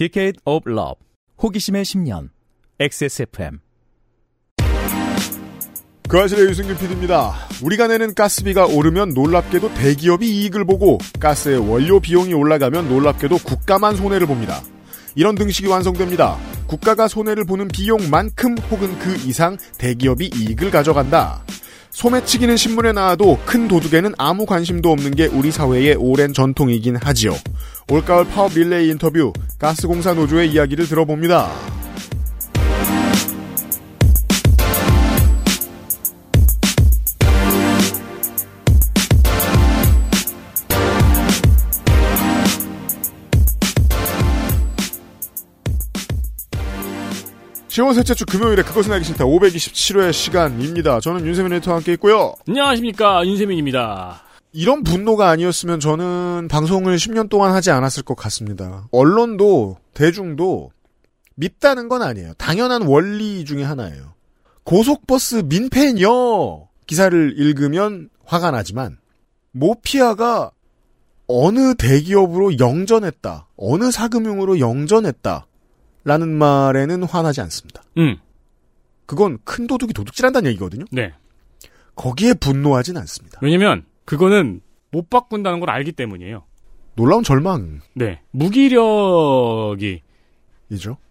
Decade of Love 호기심의 10년 XSFM 그 아실의 유승균 PD입니다. 우리가 내는 가스비가 오르면 놀랍게도 대기업이 이익을 보고 가스의 원료 비용이 올라가면 놀랍게도 국가만 손해를 봅니다. 이런 등식이 완성됩니다. 국가가 손해를 보는 비용만큼 혹은 그 이상 대기업이 이익을 가져간다. 소매치기는 신문에 나와도 큰 도둑에는 아무 관심도 없는 게 우리 사회의 오랜 전통이긴 하지요. 올가을 파업 릴레이 인터뷰 가스공사 노조의 이야기를 들어봅니다. 시원 셋째 주 금요일에 그것은 알기 싫다 527회 시간입니다. 저는 윤세민 에디터와 함께 있고요. 안녕하십니까 윤세민입니다. 이런 분노가 아니었으면 저는 방송을 10년 동안 하지 않았을 것 같습니다. 언론도 대중도 밉다는 건 아니에요. 당연한 원리 중에 하나예요. 고속버스 민폐녀 기사를 읽으면 화가 나지만 모피아가 어느 대기업으로 영전했다. 어느 사금융으로 영전했다. 라는 말에는 화나지 않습니다. 음, 그건 큰 도둑이 도둑질한다는 얘기거든요. 네. 거기에 분노하진 않습니다. 왜냐면 그거는 못 바꾼다는 걸 알기 때문이에요. 놀라운 절망이죠. 네. 무기력이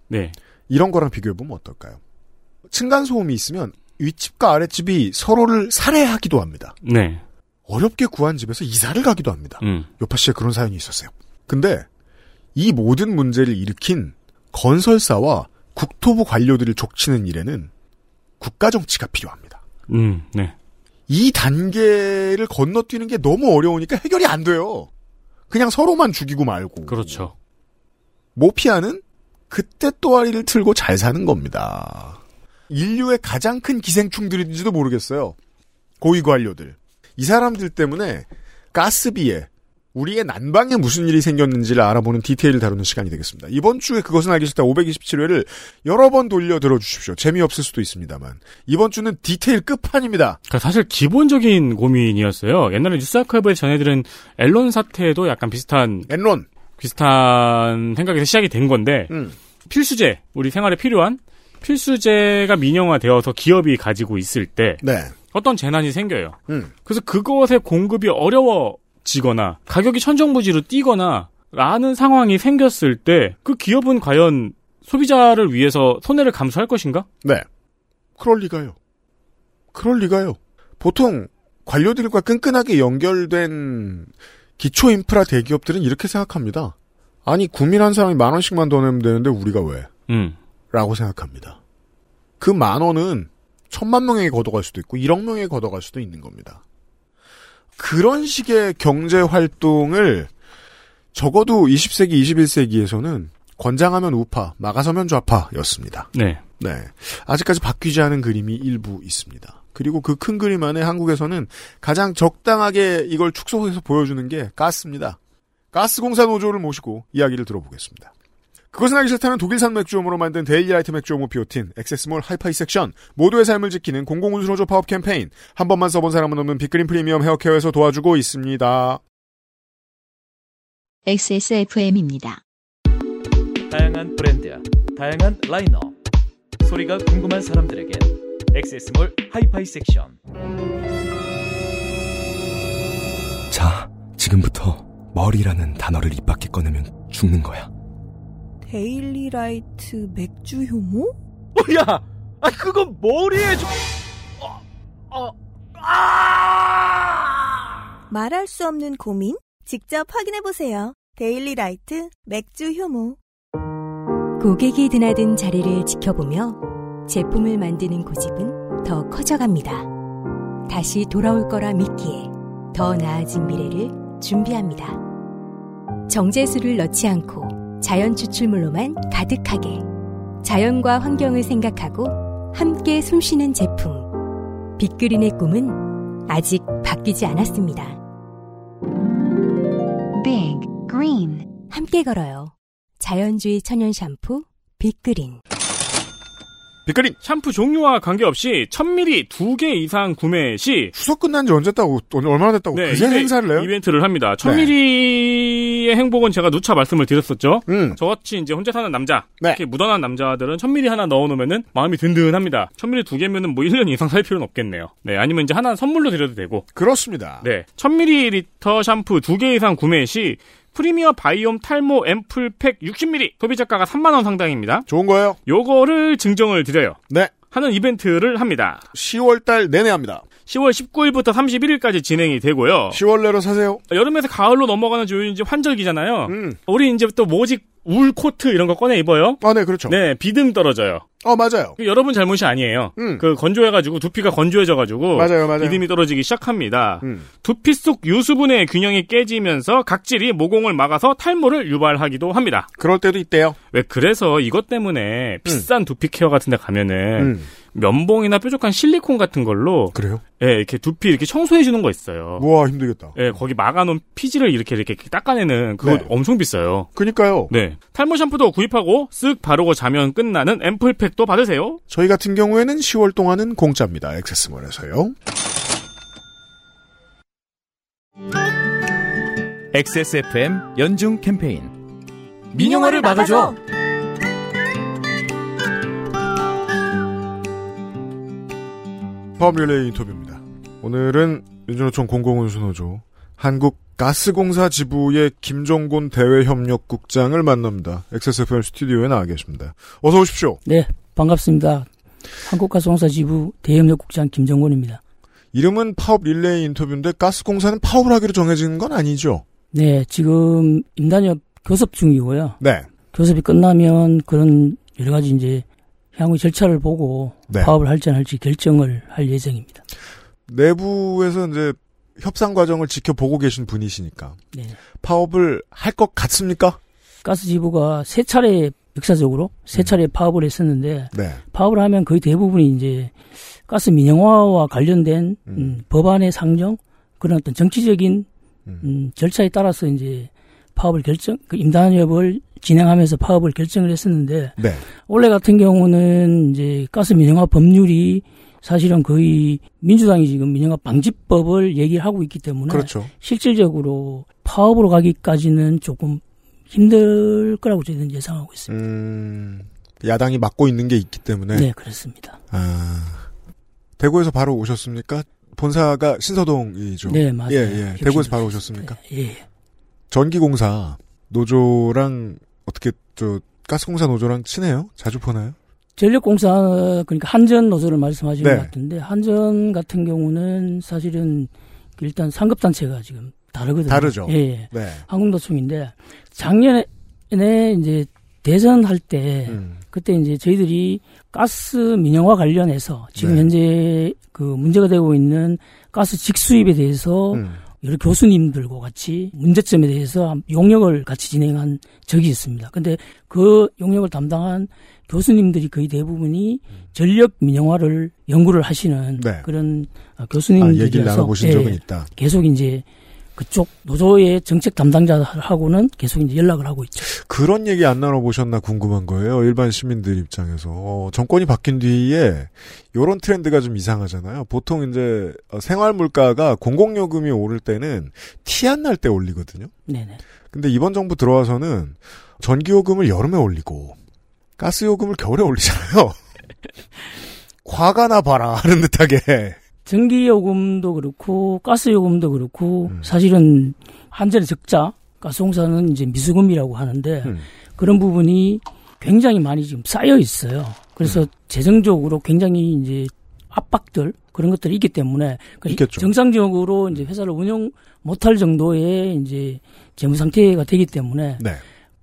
네. 이런 거랑 비교해보면 어떨까요? 층간소음이 있으면 윗집과 아랫집이 서로를 살해하기도 합니다. 네. 어렵게 구한 집에서 이사를 가기도 합니다. 음. 요파 씨에 그런 사연이 있었어요. 근데 이 모든 문제를 일으킨 건설사와 국토부 관료들을 족치는 일에는 국가 정치가 필요합니다. 음. 네. 이 단계를 건너뛰는 게 너무 어려우니까 해결이 안 돼요. 그냥 서로만 죽이고 말고. 그렇죠. 모피아는 그때 또아리를 틀고 잘 사는 겁니다. 인류의 가장 큰 기생충들인지도 모르겠어요. 고위 관료들. 이 사람들 때문에 가스비에 우리의 난방에 무슨 일이 생겼는지를 알아보는 디테일을 다루는 시간이 되겠습니다. 이번 주에 그것은 알기 싫다 527회를 여러 번 돌려 들어주십시오. 재미없을 수도 있습니다만. 이번 주는 디테일 끝판입니다. 그러니까 사실 기본적인 고민이었어요. 옛날에 뉴스아카이브에 전해들은 앨런 사태도 약간 비슷한 엔론. 비슷한 생각에서 시작이 된 건데 음. 필수제 우리 생활에 필요한 필수제가 민영화되어서 기업이 가지고 있을 때 네. 어떤 재난이 생겨요. 음. 그래서 그것의 공급이 어려워 지거나 가격이 천정부지로 뛰거나 라는 상황이 생겼을 때 그 기업은 과연 소비자를 위해서 손해를 감수할 것인가? 네. 그럴 리가요. 그럴 리가요. 보통 관료들과 끈끈하게 연결된 기초 인프라 대기업들은 이렇게 생각합니다. 아니 국민 한 사람이 만 원씩만 더 내면 되는데 우리가 왜? 음. 라고 생각합니다. 그 만 원은 천만 명에게 걷어갈 수도 있고 1억 명에게 걷어갈 수도 있는 겁니다. 그런 식의 경제 활동을 적어도 20세기, 21세기에서는 권장하면 우파, 막아서면 좌파였습니다. 네. 네. 아직까지 바뀌지 않은 그림이 일부 있습니다. 그리고 그 큰 그림 안에 한국에서는 가장 적당하게 이걸 축소해서 보여주는 게 가스입니다. 가스공사 노조를 모시고 이야기를 들어보겠습니다. 그것은 하기 싫다는 독일산 맥주효모로 만든 데일리라이트 맥주효모 오피오틴, 액세스몰 하이파이 섹션, 모두의 삶을 지키는 공공운수 노조 파업 캠페인, 한 번만 써본 사람은 없는 빅그린 프리미엄 헤어케어에서 도와주고 있습니다. XSFM입니다. 다양한 브랜드, 다양한 라인업. 소리가 궁금한 사람들에게 액세스몰 하이파이 섹션. 자, 지금부터 머리라는 단어를 입 밖에 꺼내면 죽는 거야. 데일리 라이트 맥주 효모? 야, 아 그건 머리에 좀. 어, 어, 아! 말할 수 없는 고민? 직접 확인해보세요. 데일리 라이트 맥주 효모. 고객이 드나든 자리를 지켜보며 제품을 만드는 고집은 더 커져갑니다. 다시 돌아올 거라 믿기에 더 나아진 미래를 준비합니다. 정제수를 넣지 않고 자연 추출물로만 가득하게 자연과 환경을 생각하고 함께 숨쉬는 제품. 빅그린의 꿈은 아직 바뀌지 않았습니다. Big Green 함께 걸어요. 자연주의 천연 샴푸 빅그린. 빅그린 샴푸 종류와 관계없이 1000ml 2개 이상 구매 시 추석 끝난 지 언제 오늘 얼마나 됐다고 그새 이베- 행사를 해요? 이벤트를 합니다. 1000ml의 행복은 제가 누차 말씀을 드렸었죠. 음. 저같이 이제 혼자 사는 남자, 네. 이렇게 묻어난 남자들은 1000ml 하나 넣어놓으면은 마음이 든든합니다. 1000ml 두 개면은 뭐 1년 이상 살 필요는 없겠네요. 네, 아니면 이제 하나 선물로 드려도 되고. 그렇습니다. 네, 1000ml 샴푸 두개 이상 구매 시 프리미어 바이옴 탈모 앰플 팩 60ml 소비자가가 3만 원 상당입니다. 좋은 거예요. 요거를 증정을 드려요. 네. 하는 이벤트를 합니다. 10월 달 내내 합니다. 10월 19일부터 31일까지 진행이 되고요. 10월 내로 사세요. 여름에서 가을로 넘어가는 조율이 이제 환절기잖아요. 음. 우리 이제 또 모직 울 코트 이런 거 꺼내 입어요. 아, 네, 그렇죠. 네, 비듬 떨어져요. 어, 맞아요. 그 여러분 잘못이 아니에요. 음. 그 건조해가지고 두피가 건조해져가지고 맞아요, 맞아요. 비듬이 떨어지기 시작합니다. 음. 두피 속 유수분의 균형이 깨지면서 각질이 모공을 막아서 탈모를 유발하기도 합니다. 그럴 때도 있대요. 왜 그래서 이것 때문에 비싼 두피 케어 같은 데 가면은 음. 면봉이나 뾰족한 실리콘 같은 걸로 그래요? 예, 이렇게 두피 이렇게 청소해 주는 거 있어요. 우와, 힘들겠다. 예, 거기 막아놓은 피지를 이렇게 이렇게 닦아내는 그거 네. 엄청 비싸요. 그니까요. 네. 탈모 샴푸도 구입하고 쓱 바르고 자면 끝나는 앰플팩도 받으세요. 저희 같은 경우에는 10월 동안은 공짜입니다. 액세스몰에서요. XSFM 연중 캠페인 민영화를 막아줘 파업 릴레이 인터뷰입니다. 오늘은 민주노총 공공운수노조 한국가스공사 지부의 김종곤 대외협력국장을 만납니다. XSFM 스튜디오에 나와 계십니다. 어서 오십시오. 네, 반갑습니다. 한국가스공사 지부 대협력국장 김정곤입니다. 이름은 파업 릴레이 인터뷰인데 가스공사는 파업을 하기로 정해진 건 아니죠? 네, 지금 임단협 교섭 중이고요. 네. 교섭이 끝나면 그런 여러 가지 이제 향후 절차를 보고 네. 파업을 할지 안 할지 결정을 할 예정입니다. 내부에서 이제 협상 과정을 지켜보고 계신 분이시니까 네. 파업을 할 것 같습니까? 가스 지부가 세 차례 역사적으로 세 차례 파업을 했었는데 네. 파업을 하면 거의 대부분이 이제 가스 민영화와 관련된 음, 법안의 상정 그런 어떤 정치적인 음, 절차에 따라서 이제 파업을 결정 그 임단협을 진행하면서 파업을 결정을 했었는데 네. 올해 같은 경우는 이제 가스 민영화 법률이 사실은 거의 민주당이 지금 민영화 방지법을 얘기를 하고 있기 때문에 그렇죠. 실질적으로 파업으로 가기까지는 조금 힘들 거라고 저희는 예상하고 있습니다. 음, 야당이 맡고 있는 게 있기 때문에. 네, 그렇습니다. 아, 대구에서 바로 오셨습니까? 본사가 신서동이죠. 네, 맞아요. 예, 예. 대구에서 바로 오셨습니까? 예. 전기공사 노조랑 어떻게 저 가스공사 노조랑 친해요? 자주 보나요? 전력공사 그러니까 한전 노조를 말씀하시는 네. 것 같은데 한전 같은 경우는 사실은 일단 상급 단체가 지금 다르거든요. 다르죠. 예, 예. 네. 한국노총인데 작년에 이제 대선할 때 음. 그때 이제 저희들이 가스 민영화 관련해서 지금 네. 현재 그 문제가 되고 있는 가스 직수입에 대해서 음. 여러 교수님들과 같이 문제점에 대해서 용역을 같이 진행한 적이 있습니다. 근데 그 용역을 담당한 교수님들이 거의 대부분이 전력 민영화를 연구를 하시는 네. 그런 어, 아, 교수님들이라서 얘기를 나눠보신 예, 적은 있다. 계속 이제 그쪽 노조의 정책 담당자하고는 계속 이제 연락을 하고 있죠. 그런 얘기 안 나눠보셨나 궁금한 거예요. 일반 시민들 입장에서. 어, 정권이 바뀐 뒤에 요런 트렌드가 좀 이상하잖아요. 보통 이제 어, 생활 물가가 공공요금이 오를 때는 티 안 날 때 올리거든요. 네네. 근데 이번 정부 들어와서는 전기요금을 여름에 올리고 가스요금을 겨울에 올리잖아요. 화가 나 봐라 하는 듯하게. 전기 요금도 그렇고 가스 요금도 그렇고 음. 사실은 한전의 적자 가스공사는 이제 미수금이라고 하는데 음. 그런 부분이 굉장히 많이 지금 쌓여 있어요. 그래서 음. 재정적으로 굉장히 이제 압박들 그런 것들이 있기 때문에 그 있겠죠. 정상적으로 이제 회사를 운영 못할 정도의 이제 재무 상태가 되기 때문에 네.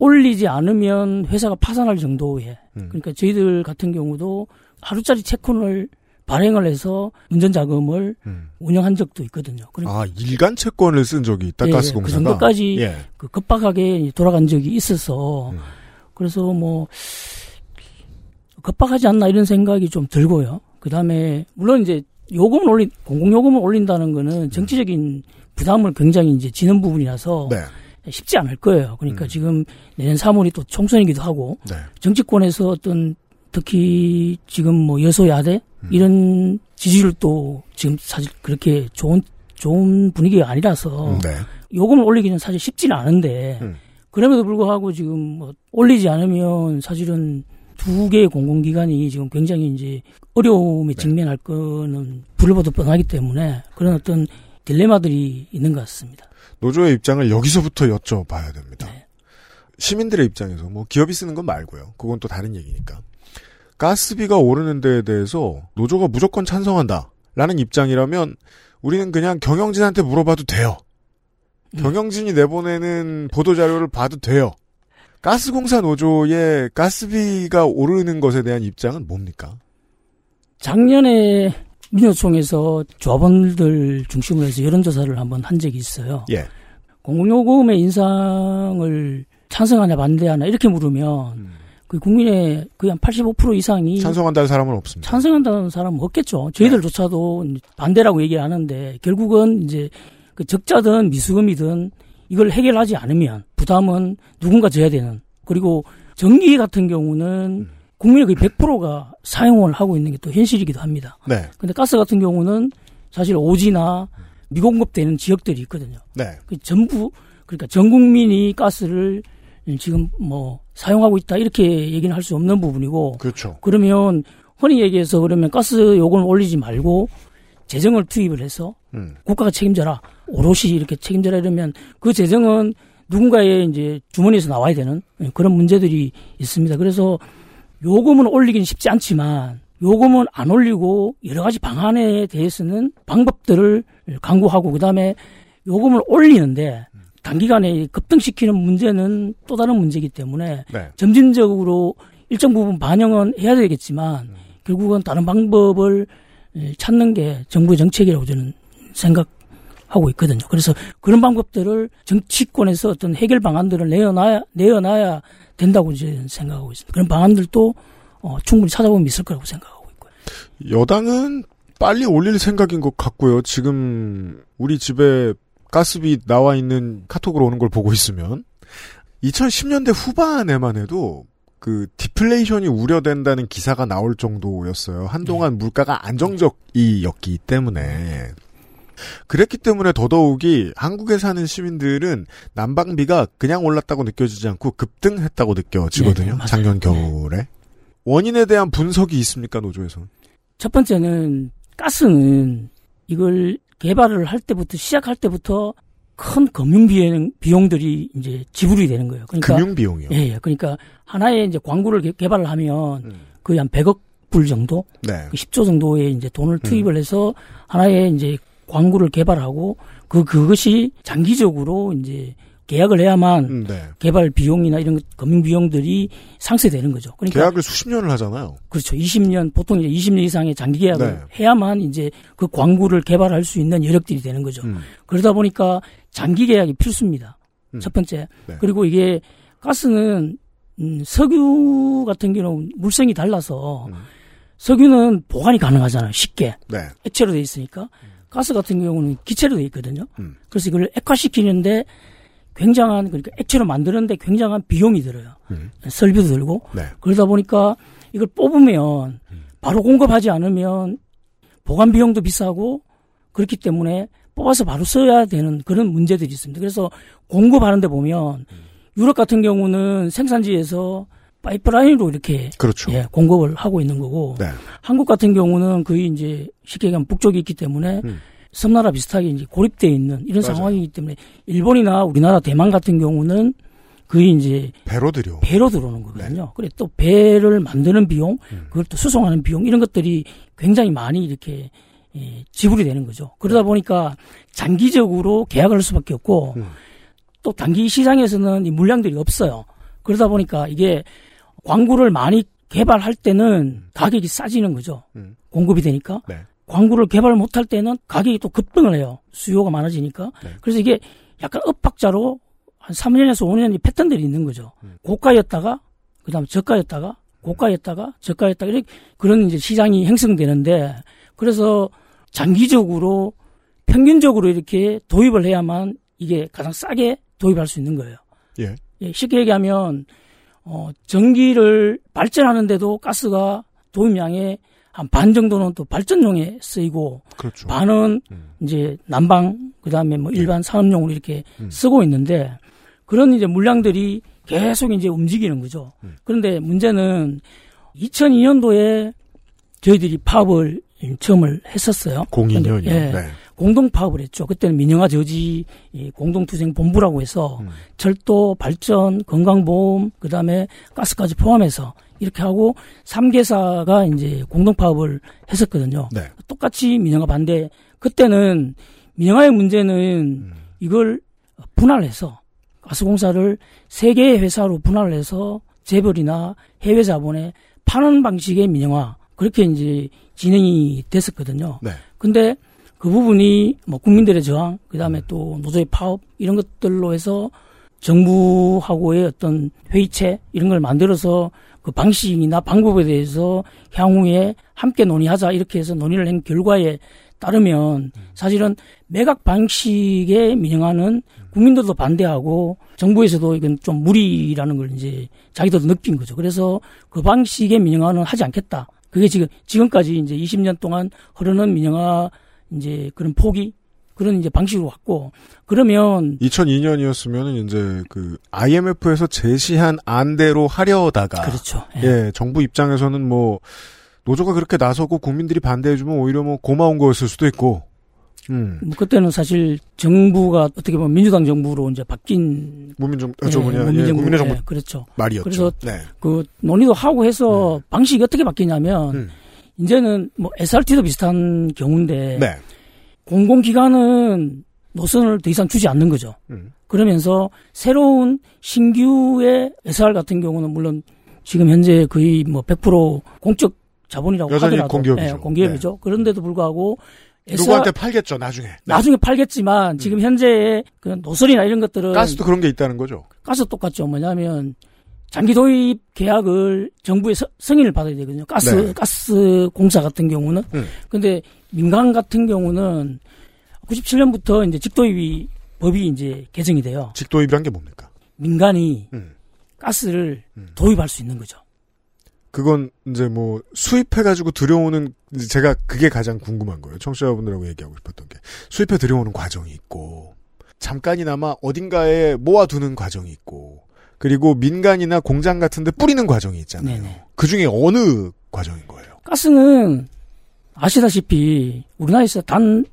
올리지 않으면 회사가 파산할 정도의 음. 그러니까 저희들 같은 경우도 하루짜리 채권을 발행을 해서 운전 자금을 음. 운영한 적도 있거든요. 그러니까 아, 일간 채권을 쓴 적이 있다, 예, 가스공사가. 그 정도까지 예. 그 급박하게 돌아간 적이 있어서 음. 그래서 뭐 급박하지 않나 이런 생각이 좀 들고요. 그 다음에 물론 이제 요금을 올린 공공 요금을 올린다는 거는 정치적인 부담을 굉장히 이제 지는 부분이라서 네. 쉽지 않을 거예요. 그러니까 음. 지금 내년 3월이 또 총선이기도 하고 네. 정치권에서 어떤 특히 지금 뭐 여소야대 음. 이런 지지율도 지금 사실 그렇게 좋은 좋은 분위기가 아니라서 음, 네. 요금을 올리기는 사실 쉽지는 않은데 음. 그럼에도 불구하고 지금 뭐 올리지 않으면 사실은 두 개의 공공기관이 지금 굉장히 이제 어려움에 네. 직면할 거는 불보듯 뻔하기 때문에 그런 어떤 딜레마들이 있는 것 같습니다. 노조의 입장을 여기서부터 여쭤봐야 됩니다. 네. 시민들의 입장에서 뭐 기업이 쓰는 건 말고요. 그건 또 다른 얘기니까. 가스비가 오르는 데에 대해서 노조가 무조건 찬성한다. 라는 입장이라면 우리는 그냥 경영진한테 물어봐도 돼요. 음. 경영진이 내보내는 보도자료를 봐도 돼요. 가스공사 노조의 가스비가 오르는 것에 대한 입장은 뭡니까? 작년에 민노총에서 조합원들 중심으로 해서 여론조사를 한번 한 적이 있어요. 예. 공공요금의 인상을 찬성하냐 반대하냐 이렇게 물으면 그 국민의 거의 한 85% 이상이 찬성한다는 사람은 없습니다. 찬성한다는 사람은 없겠죠. 저희들조차도 반대라고 얘기하는데 결국은 이제 그 적자든 미수금이든 이걸 해결하지 않으면 부담은 누군가 져야 되는 그리고 전기 같은 경우는 국민의 거의 100%가 사용을 하고 있는 게 또 현실이기도 합니다. 네. 근데 가스 같은 경우는 사실 오지나 미공급되는 지역들이 있거든요. 네. 그 전부 그러니까 전 국민이 가스를 지금 뭐 사용하고 있다 이렇게 얘기는 할 수 없는 부분이고 그렇죠. 그러면 흔히 얘기해서 그러면 가스 요금을 올리지 말고 재정을 투입을 해서 음. 국가가 책임져라 오롯이 이렇게 책임져라 이러면 그 재정은 누군가의 이제 주머니에서 나와야 되는 그런 문제들이 있습니다. 그래서 요금은 올리긴 쉽지 않지만 요금은 안 올리고 여러 가지 방안에 대해서는 방법들을 강구하고 그다음에 요금을 올리는데 단기간에 급등시키는 문제는 또 다른 문제이기 때문에 네. 점진적으로 일정 부분 반영은 해야 되겠지만 결국은 다른 방법을 찾는 게 정부의 정책이라고 저는 생각하고 있거든요. 그래서 그런 방법들을 정치권에서 어떤 해결 방안들을 내어놔야 내어놔야 된다고 저는 생각하고 있습니다. 그런 방안들도 어, 충분히 찾아보면 있을 거라고 생각하고 있고요. 여당은 빨리 올릴 생각인 것 같고요. 지금 우리 집에 가스비 나와 있는 카톡으로 오는 걸 보고 있으면 2010년대 후반에만 해도 그 디플레이션이 우려된다는 기사가 나올 정도였어요. 한동안 물가가 안정적이었기 때문에 그랬기 때문에 더더욱이 한국에 사는 시민들은 난방비가 그냥 올랐다고 느껴지지 않고 급등했다고 느껴지거든요. 네, 맞아요. 작년 겨울에 원인에 대한 분석이 있습니까 노조에서는? 첫 번째는 가스는 이걸 개발을 할 때부터 시작할 때부터 큰 금융 비용 비용들이 이제 지불이 되는 거예요. 그러니까 금융 비용이요. 예, 예. 그러니까 하나의 이제 광구를 개- 개발을 하면 거의 한 100억 불 정도, 네. 그 10조 정도의 이제 돈을 투입을 해서 하나의 이제 광구를 개발하고 그 그것이 장기적으로 이제 계약을 해야만 음, 네. 개발 비용이나 이런 금융 비용들이 상쇄되는 거죠. 그러니까 계약을 수십 년을 하잖아요. 그렇죠. 20년 보통 이제 20년 이상의 장기 계약을 네. 해야만 이제 그 광구를 개발할 수 있는 여력들이 되는 거죠. 음. 그러다 보니까 장기 계약이 필수입니다. 음. 첫 번째. 네. 그리고 이게 가스는 음, 석유 같은 경우는 물성이 달라서 석유는 보관이 가능하잖아요. 쉽게. 네. 액체로 돼 있으니까. 가스 같은 경우는 기체로 돼 있거든요. 음. 그래서 이걸 액화시키는데 굉장한 그러니까 액체로 만드는데 굉장한 비용이 들어요. 음. 설비도 들고 네. 그러다 보니까 이걸 뽑으면 바로 공급하지 않으면 보관 비용도 비싸고 그렇기 때문에 뽑아서 바로 써야 되는 그런 문제들이 있습니다. 그래서 공급하는데 보면 유럽 같은 경우는 생산지에서 파이프라인으로 이렇게 그렇죠. 예, 공급을 하고 있는 거고 네. 한국 같은 경우는 거의 이제 쉽게 얘기하면 북쪽이 있기 때문에 음. 섬나라 비슷하게 이제 고립되어 있는 이런 맞아요. 상황이기 때문에 일본이나 우리나라 대만 같은 경우는 거의 이제 배로 들여. 배로 들어오는 거거든요. 그래 또 배를 만드는 비용, 그걸 또 수송하는 비용 이런 것들이 굉장히 많이 이렇게 예, 지불이 되는 거죠. 그러다 보니까 장기적으로 계약을 할 수밖에 없고 또 단기 시장에서는 이 물량들이 없어요. 그러다 보니까 이게 광구를 많이 개발할 때는 가격이 싸지는 거죠. 음. 공급이 되니까. 네. 광구를 개발 못할 때는 가격이 또 급등을 해요. 수요가 많아지니까. 네. 그래서 이게 약간 엇박자로 한 3년에서 5년이 패턴들이 있는 거죠. 고가였다가 그다음에 저가였다가 고가였다가 저가였다가 이렇게 그런 이제 시장이 형성되는데 그래서 장기적으로 평균적으로 이렇게 도입을 해야만 이게 가장 싸게 도입할 수 있는 거예요. 예. 예, 쉽게 얘기하면 어, 전기를 발전하는데도 가스가 도입량의 한 반 정도는 또 발전용에 쓰이고 그렇죠. 반은 음. 이제 난방 그다음에 뭐 일반 산업용으로 이렇게 음. 쓰고 있는데 그런 이제 물량들이 계속 이제 움직이는 거죠. 음. 그런데 문제는 2002년도에 저희들이 파업을 처음을 했었어요. 02년이요. 예. 네. 공동 파업을 했죠. 그때는 민영화 저지 이 공동투쟁 본부라고 해서 음. 철도, 발전, 건강보험, 그다음에 가스까지 포함해서 이렇게 하고 3개사가 이제 공동 파업을 했었거든요. 네. 똑같이 민영화 반대. 그때는 민영화의 문제는 음. 이걸 분할해서 가스공사를 세 개의 회사로 분할을 해서 재벌이나 해외 자본에 파는 방식의 민영화 그렇게 이제 진행이 됐었거든요. 네. 근데 그 부분이 뭐 국민들의 저항, 그 다음에 또 노조의 파업 이런 것들로 해서 정부하고의 어떤 회의체 이런 걸 만들어서 그 방식이나 방법에 대해서 향후에 함께 논의하자 이렇게 해서 논의를 한 결과에 따르면 사실은 매각 방식의 민영화는 국민들도 반대하고 정부에서도 이건 좀 무리라는 걸 이제 자기들도 느낀 거죠. 그래서 그 방식의 민영화는 하지 않겠다. 그게 지금 지금까지 이제 20년 동안 흐르는 민영화 이제 그런 포기 그런 이제 방식으로 왔고 그러면 2002년이었으면 이제 그 IMF에서 제시한 안대로 하려다가 그렇죠. 예. 예, 정부 입장에서는 뭐 노조가 그렇게 나서고 국민들이 반대해주면 오히려 뭐 고마운 거였을 수도 있고. 음. 뭐 그때는 사실 정부가 어떻게 보면 민주당 정부로 이제 바뀐 국민정, 예, 저 뭐냐, 예, 국민의 정부 예, 그렇죠. 말이었죠. 그래서 네. 그 논의도 하고 해서 방식이 어떻게 바뀌냐면 음. 이제는 뭐 SRT도 비슷한 경우인데 네. 공공기관은 노선을 더 이상 주지 않는 거죠. 음. 그러면서 새로운 신규의 SR 같은 경우는 물론 지금 현재 거의 뭐 100% 공적 자본이라고 하더라도 공기업이죠. 예, 공기업이죠. 그런데도 불구하고 SR 누구한테 팔겠죠, 나중에. 네. 나중에 팔겠지만 지금 현재의 그 노선이나 이런 것들은 가스도 그런 게 있다는 거죠. 가스 똑같죠. 뭐냐면 장기 도입 계약을 정부의 서- 승인을 받아야 되거든요. 가스 네. 가스 공사 같은 경우는. 음. 근데 민간 같은 경우는 97년부터 이제 직도입이 법이 이제 개정이 돼요. 직도입이란 게 뭡니까? 민간이 음. 가스를 음. 도입할 수 있는 거죠. 그건 이제 뭐 수입해가지고 들여오는 제가 그게 가장 궁금한 거예요. 청취자분들하고 얘기하고 싶었던 게 수입해 들여오는 과정이 있고 잠깐이나마 어딘가에 모아두는 과정이 있고 그리고 민간이나 공장 같은 데 뿌리는 과정이 있잖아요. 네네. 그 중에 어느 과정인 거예요? 가스는 아시다시피 우리나라에서 단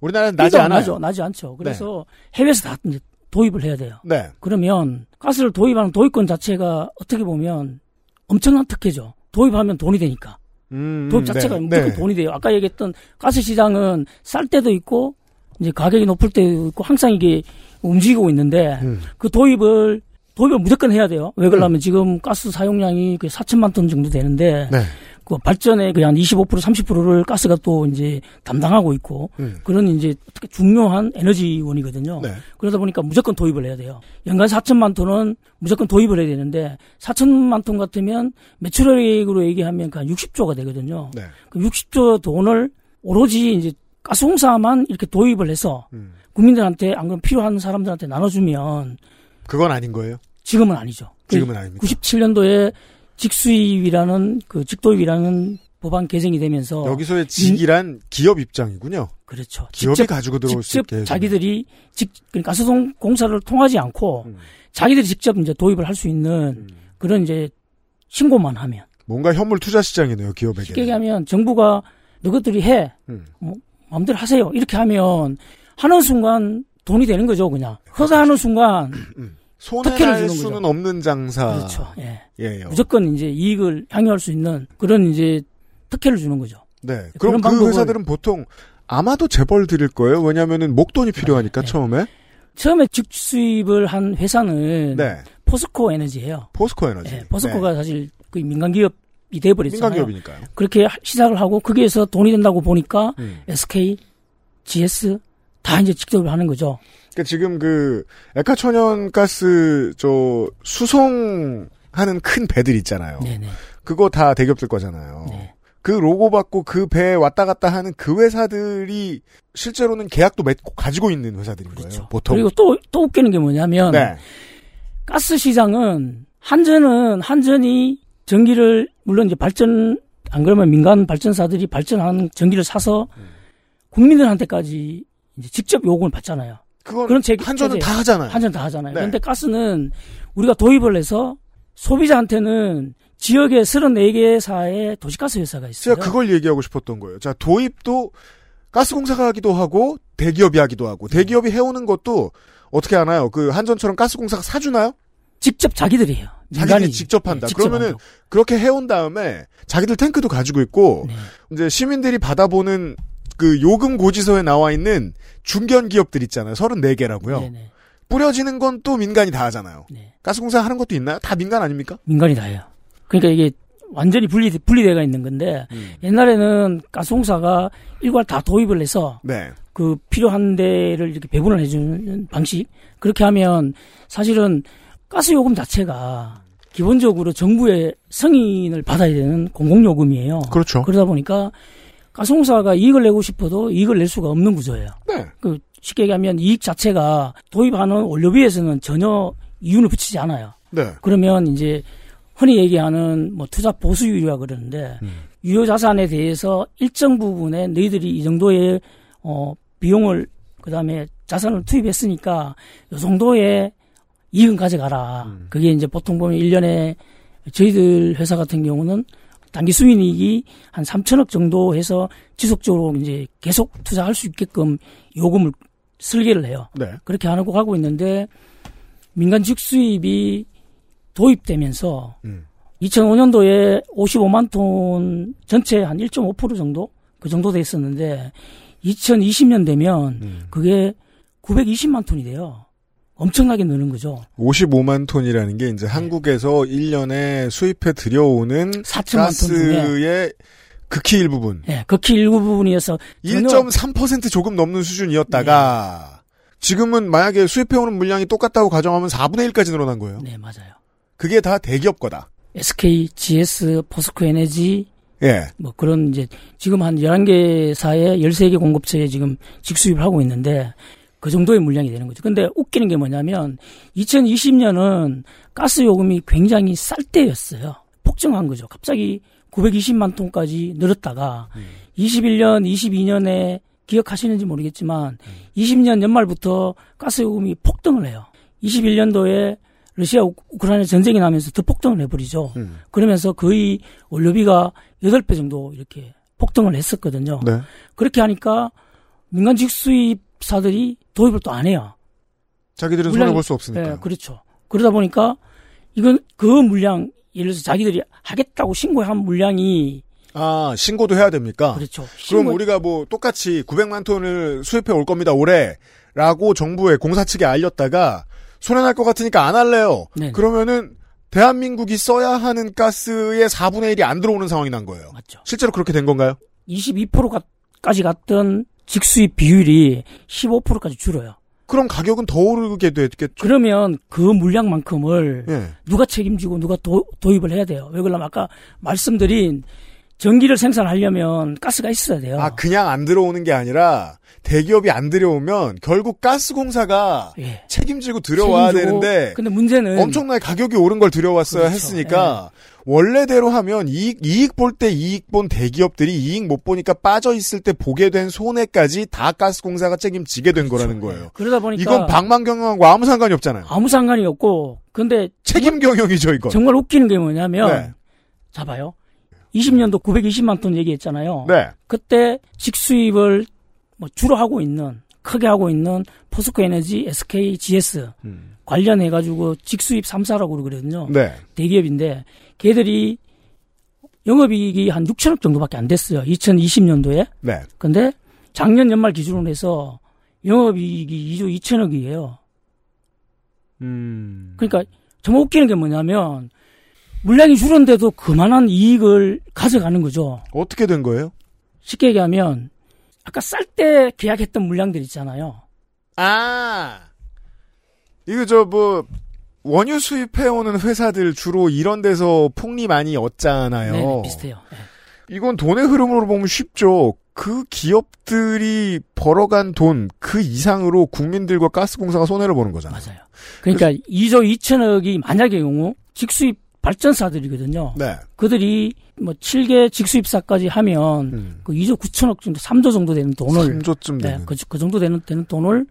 우리나라는 나지 않아요. 나죠. 나지 않죠. 그래서 해외에서 다 이제 도입을 해야 돼요. 네. 그러면 가스를 도입하는 도입권 자체가 어떻게 보면 엄청난 특혜죠. 도입하면 돈이 되니까. 음, 도입 자체가 네. 무조건 네. 돈이 돼요. 아까 얘기했던 가스 시장은 쌀 때도 있고 이제 가격이 높을 때도 있고 항상 이게 움직이고 있는데 음. 그 도입을 도입을 무조건 해야 돼요. 왜 그러냐면 지금 가스 사용량이 그 4천만 톤 정도 되는데 네. 그 발전의 그한 25% 30%를 가스가 또 이제 담당하고 있고 음. 그런 이제 어떻게 중요한 에너지원이거든요. 네. 그러다 보니까 무조건 도입을 해야 돼요. 연간 4천만 톤은 무조건 도입을 해야 되는데 4천만 톤 같으면 매출액으로 얘기하면 그한 60조가 되거든요. 네. 그 60조 돈을 오로지 이제 가스공사만 이렇게 도입을 해서 음. 국민들한테 안 그러면 필요한 사람들한테 나눠주면 그건 아닌 거예요? 지금은 아니죠. 지금은 아닙니다. 97년도에 직수입이라는 그 직도입이라는 법안 개정이 되면서 여기서의 직이란 기업 입장이군요. 그렇죠. 기업이 직접 가지고 들어올 수 직접 있게 해주는. 자기들이 직 그러니까 가스동 공사를 통하지 않고 음. 자기들이 직접 이제 도입을 할 수 있는 그런 이제 신고만 하면 뭔가 현물 투자 시장이네요, 쉽게 기업에게. 얘기하면 정부가 너희들이 해 음. 뭐, 마음대로 하세요 이렇게 하면 하는 순간 돈이 되는 거죠 그냥 허가하는 순간 손해 특혜를 날 주는 수는 거죠. 없는 장사. 그렇죠 예. 예요. 무조건 이제 이익을 향유할 수 있는 그런 이제 특혜를 주는 거죠 네. 그럼 그 회사들은 보통 아마도 재벌 드릴 거예요. 왜냐면은 목돈이 필요하니까 네. 처음에. 처음에 직수입을 한 회사는 네. 포스코 에너지예요 포스코 에너지. 예, 포스코가 사실 그 민간 기업 이 돼버렸잖아요. 민간 기업이니까요. 그렇게 하- 시작을 하고 거기에서 돈이 된다고 보니까 음. SK, GS 다 이제 직접을 하는 거죠. 그러니까 지금 그 액화천연가스 저 수송하는 큰 배들 있잖아요. 네네. 그거 다 대기업들 거잖아요. 네. 그 로고 받고 그 배에 왔다 갔다 하는 그 회사들이 실제로는 계약도 맺고 가지고 있는 회사들인 거예요. 보통. 그렇죠. 그리고 또, 또 웃기는 게 뭐냐면, 네. 가스 시장은 한전은 한전이 전기를 물론 이제 발전 안 그러면 민간 발전사들이 발전하는 전기를 사서 국민들한테까지 이제 직접 요금을 받잖아요. 그건 그런 제 한전은 다 하잖아요. 한전 다 하잖아요. 네. 그런데 가스는 우리가 도입을 해서 소비자한테는 지역에 34개사의 도시가스 회사가 있어요. 제가 그걸 얘기하고 싶었던 거예요. 자, 도입도 가스공사가 하기도 하고 대기업이 하기도 하고 대기업이 해오는 것도 어떻게 하나요? 그 한전처럼 가스공사가 사주나요? 직접 자기들이 해요. 자기들이. 직접 한다. 네, 직접 그러면은 한다고. 그렇게 해온 다음에 자기들 탱크도 가지고 있고 네. 이제 시민들이 받아보는 그 요금 고지서에 나와 있는 중견 기업들 있잖아요. 34개라고요. 네네. 뿌려지는 건 또 민간이 다 하잖아요. 네. 가스공사 하는 것도 있나요? 다 민간 아닙니까? 민간이 다 해요. 그러니까 이게 완전히 분리, 분리돼가 있는 건데, 음. 옛날에는 가스공사가 일괄 다 도입을 해서, 네. 그 필요한 데를 이렇게 배분을 해주는 방식. 그렇게 하면 사실은 가스 요금 자체가 기본적으로 정부의 승인을 받아야 되는 공공요금이에요. 그렇죠. 그러다 보니까 가스공사가 이익을 내고 싶어도 이익을 낼 수가 없는 구조예요. 네. 그 쉽게 얘기하면 이익 자체가 도입하는 원료비에서는 전혀 이윤을 붙이지 않아요. 네. 그러면 이제 흔히 얘기하는 뭐 투자 보수율이라 그러는데 음. 유효 자산에 대해서 일정 부분에 너희들이 이 정도의 어 비용을 그다음에 자산을 투입했으니까 요 정도의 이익은 가져가라. 음. 그게 이제 보통 보면 1년에 저희들 회사 같은 경우는 단기 수익이 한 3천억 정도 해서 지속적으로 이제 계속 투자할 수 있게끔 요금을 설계를 해요. 네. 그렇게 하고 가고 있는데 민간 직 수입이 도입되면서 음. 2005년도에 55만 톤 전체 한 1.5% 정도 그 정도 됐었는데 2020년 되면 음. 그게 920만 톤이 돼요. 엄청나게 느는 거죠. 55만 톤이라는 게 이제 한국에서 1년에 수입해 들여오는 4천만 톤 중에 가스의 극히 일부분. 예, 극히 일부 부분이어서 전혀 1.3% 조금 넘는 수준이었다가 지금은 만약에 수입해 오는 물량이 똑같다고 가정하면 4분의 1까지 늘어난 거예요. 네, 맞아요. 그게 다 대기업 거다. SK, GS, 포스코 에너지 예. 뭐 그런 이제 지금 한 11개사의 13개 공급처에 지금 직수입을 하고 있는데 그 정도의 물량이 되는 거죠. 근데 웃기는 게 뭐냐면 2020년은 가스 요금이 굉장히 쌀 때였어요. 폭증한 거죠. 갑자기 920만 톤까지 늘었다가 21년, 22년에 기억하시는지 모르겠지만 20년 연말부터 가스 요금이 폭등을 해요. 21년도에 러시아 우- 우크라이나 전쟁이 나면서 더 폭등을 해버리죠. 음. 그러면서 거의 원료비가 8배 정도 이렇게 폭등을 했었거든요. 네. 그렇게 하니까 민간 직수입사들이 도입을 또 안 해요. 자기들은 물량이- 손해 볼 수 없으니까. 네, 그렇죠. 그러다 보니까 이건 그 물량, 예를 들어서 자기들이 하겠다고 신고한 물량이 아, 신고도 해야 됩니까? 그렇죠. 그럼 신고- 우리가 뭐 똑같이 900만 톤을 수입해 올 겁니다, 올해. 라고 정부에 공사 측에 알렸다가 손해 날 것 같으니까 안 할래요. 네네. 그러면은 대한민국이 써야 하는 가스의 4분의 1이 안 들어오는 상황이 난 거예요. 맞죠. 실제로 그렇게 된 건가요? 22%까지 갔던 직수입 비율이 15%까지 줄어요. 그럼 가격은 더 오르게 됐겠죠. 그러면 그 물량만큼을 예. 누가 책임지고 누가 도, 도입을 해야 돼요. 왜 그러냐면 아까 말씀드린 전기를 생산하려면 가스가 있어야 돼요. 아, 그냥 안 들어오는 게 아니라 대기업이 안 들여오면 결국 가스 공사가 예. 책임지고 들여와야 책임지고. 되는데 근데 문제는 엄청나게 가격이 오른 걸 들여왔어야 그렇죠. 했으니까 원래대로 하면 이익 이익 볼 때 이익 본 대기업들이 이익 못 보니까 빠져 있을 때 보게 된 손해까지 다 가스공사가 책임지게 된 거라는 거예요. 그러다 보니까 이건 방만 경영하고 아무 상관이 없잖아요. 아무 상관이 없고 근데 책임 경영이죠, 이건. 정말 웃기는 게 뭐냐면 네. 잡아요. 20년도 920만 톤 얘기했잖아요. 네. 그때 직수입을 뭐 주로 하고 있는 크게 하고 있는 포스코 에너지, SK, GS 음. 관련해 가지고 직수입 3사라고 그러거든요. 네. 대기업인데 걔들이 영업이익이 한 6천억 정도밖에 안 됐어요. 2020년도에. 네. 근데 작년 연말 기준으로 해서 영업이익이 2조 2천억이에요. 음. 그러니까 정말 웃기는 게 뭐냐면 물량이 줄었는데도 그만한 이익을 가져가는 거죠. 어떻게 된 거예요? 쉽게 얘기하면 아까 쌀 때 계약했던 물량들 있잖아요. 아. 이거 저 뭐 원유 수입해 오는 회사들 주로 이런 데서 폭리 많이 얻잖아요. 네, 비슷해요. 네. 이건 돈의 흐름으로 보면 쉽죠. 그 기업들이 벌어간 돈 그 이상으로 국민들과 가스공사가 손해를 보는 거잖아요. 맞아요. 그러니까 2조 2천억이 만약의 경우 직수입 발전사들이거든요. 네. 그들이 뭐 7개 직수입사까지 하면 음. 그 2조 9천억 정도, 3조 정도 되는 돈을 3조쯤 네, 되는 그, 그 정도 되는 되는 돈을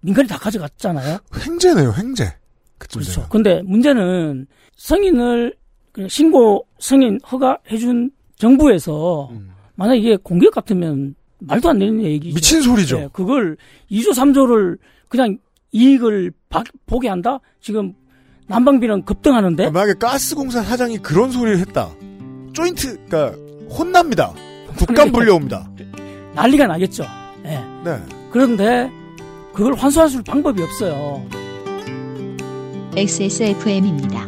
민간이 다 가져갔잖아요. 횡재네요, 횡재. 그렇죠. 근데 문제는 성인을 신고 성인 허가해준 정부에서 만약 이게 공격 같으면 말도 안 되는 얘기죠. 미친 소리죠. 네, 그걸 2조 3조를 그냥 이익을 바- 보게 한다? 지금 난방비는 급등하는데 만약에 가스공사 사장이 그런 소리를 했다. 조인트, 그니까, 혼납니다. 국감 불려옵니다. 난리가 나겠죠. 예. 네. 그런데 그걸 환수할 수 방법이 없어요. XSFM입니다.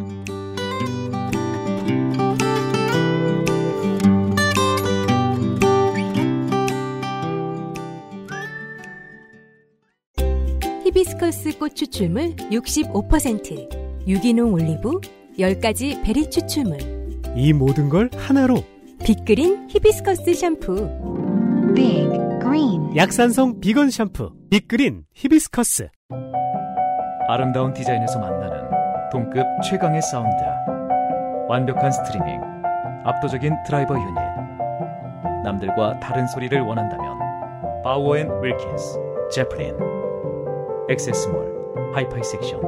히비스커스 꽃 추출물 65%, 유기농 올리브 10가지 베리 추출물, 이 모든 걸 하나로 빅그린 히비스커스 샴푸. Big Green 약산성 비건 샴푸 빅그린 히비스커스 아름다운 디자인에서 만나는 동급 최강의 사운드. 완벽한 스트리밍. 압도적인 드라이버 유닛. 남들과 다른 소리를 원한다면 바우어앤 윌킨스 제플린 액세스몰 하이파이 섹션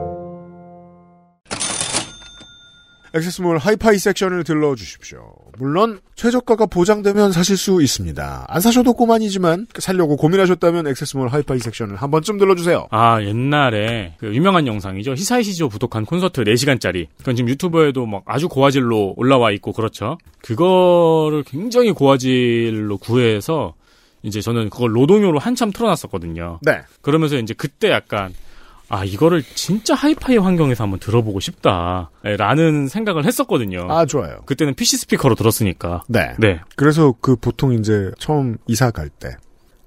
액세스몰 하이파이 섹션을 들러 주십시오. 물론 최저가가 보장되면 사실 수 있습니다. 안 사셔도 그만이지만 살려고 고민하셨다면 액세스몰 하이파이 섹션을 한 번쯤 들러주세요. 아, 옛날에 그 유명한 영상이죠. 히사이시조 부독한 콘서트 4시간짜리. 그건 지금 유튜브에도 막 아주 고화질로 올라와 있고 그렇죠. 그거를 굉장히 고화질로 구해서 이제 저는 그걸 노동요로 한참 틀어놨었거든요. 네. 그러면서 이제 그때 약간 아, 이거를 진짜 하이파이 환경에서 한번 들어보고 싶다. 예, 라는 생각을 했었거든요. 아, 좋아요. 그때는 PC 스피커로 들었으니까. 네. 네. 그래서 그 보통 이제 처음 이사 갈 때,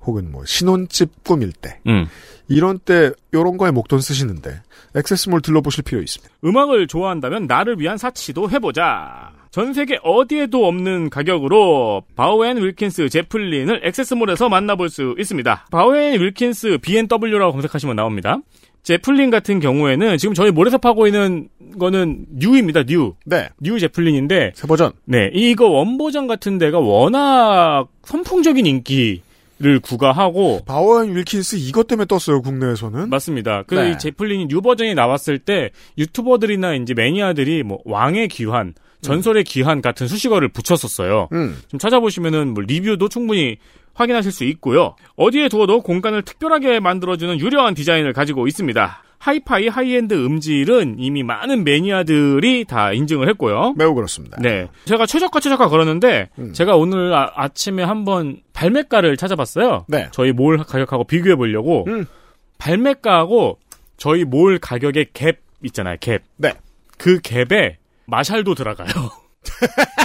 혹은 뭐 신혼집 꾸밀 때, 음. 이런 때 요런 거에 목돈 쓰시는데 액세스몰 들러보실 필요 있습니다. 음악을 좋아한다면 나를 위한 사치도 해보자. 전 세계 어디에도 없는 가격으로 바우앤 윌킨스 제플린을 액세스몰에서 만나볼 수 있습니다. 바우앤 윌킨스 B&W라고 검색하시면 나옵니다. 제플린 같은 경우에는 지금 저희 몰에서 팔고 있는 거는 뉴입니다. 뉴. 네. 뉴 제플린인데 새 버전. 네, 이거 원 버전 같은 데가 워낙 선풍적인 인기 를 구가하고 바워앤 윌킨스 이것 때문에 떴어요, 국내에서는. 맞습니다. 그 네. 이 제플린이 뉴 버전이 나왔을 때 유튜버들이나 이제 매니아들이 뭐 왕의 귀환, 전설의 귀환 같은 수식어를 붙였었어요. 음. 좀 찾아보시면은 뭐 리뷰도 충분히 확인하실 수 있고요. 어디에 두어도 공간을 특별하게 만들어주는 유려한 디자인을 가지고 있습니다. 하이파이 하이엔드 음질은 이미 많은 매니아들이 다 인증을 했고요. 매우 그렇습니다. 네. 제가 최저가 최저가 걸었는데 음. 제가 오늘 아침에 한번 발매가를 찾아봤어요. 네. 저희 몰 가격하고 비교해 보려고 음. 발매가하고 저희 몰 가격의 갭 있잖아요. 갭. 네. 그 갭에 마샬도 들어가요.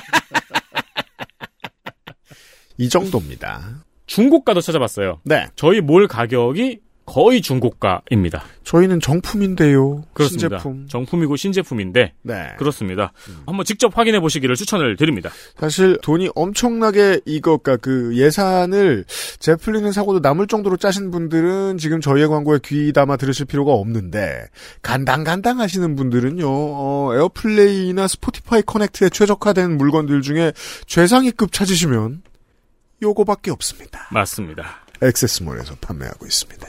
이 정도입니다. 중고가도 찾아봤어요. 네. 저희 몰 가격이 거의 중고가입니다. 저희는 정품인데요. 그렇습니다. 신제품. 정품이고 신제품인데 네. 그렇습니다. 한번 직접 확인해 보시기를 추천을 드립니다. 사실 돈이 엄청나게 이거가 그 예산을 제플린을 사고도 남을 정도로 짜신 분들은 지금 저희의 광고에 귀 담아 들으실 필요가 없는데 간당간당 하시는 분들은요 어, 에어플레이나 스포티파이 커넥트에 최적화된 물건들 중에 최상위급 찾으시면 요거밖에 없습니다. 맞습니다. 액세스몰에서 판매하고 있습니다.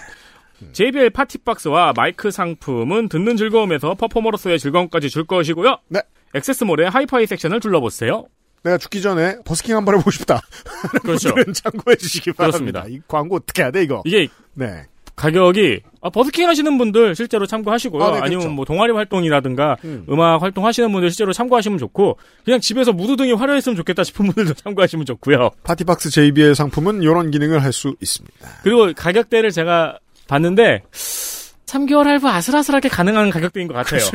JBL 파티박스와 마이크 상품은 듣는 즐거움에서 퍼포머로서의 즐거움까지 줄 것이고요. 네. 액세스몰의 하이파이 섹션을 둘러보세요. 내가 죽기 전에 버스킹 한 번 해보고 싶다. 그렇죠. 참고해 주시기 바랍니다. 그렇습니다. 이 광고 어떻게 해야 돼 이거? 이게 네. 가격이 아, 버스킹 하시는 분들 실제로 참고하시고요. 아, 네, 아, 니면 그렇죠. 뭐 동아리 활동이라든가 음. 음. 악 활동 하시는 분들 실제로 참고하시면 좋고 그냥 집에서 무드등이 화려했으면 좋겠다 싶은 분들도 참고하시면 좋고요. 파티박스 JBL 상품은 이런 기능을 할 수 있습니다. 그리고 가격대를 제가 봤는데 3개월 할부 아슬아슬하게 가능한 가격대인 것 같아요.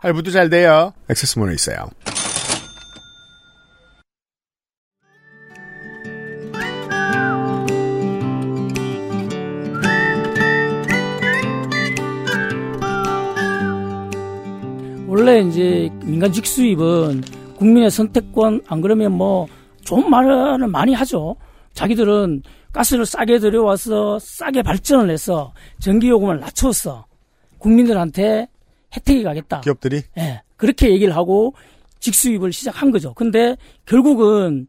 할부도 잘 돼요. 액세스몰에 있어요. 원래 이제 민간 직 수입은 국민의 선택권 안 그러면 뭐 좋은 말을 많이 하죠. 자기들은 가스를 싸게 들여와서 싸게 발전을 해서 전기요금을 낮췄어. 국민들한테 혜택이 가겠다. 기업들이 예. 그렇게 얘기를 하고 직수입을 시작한 거죠. 근데 결국은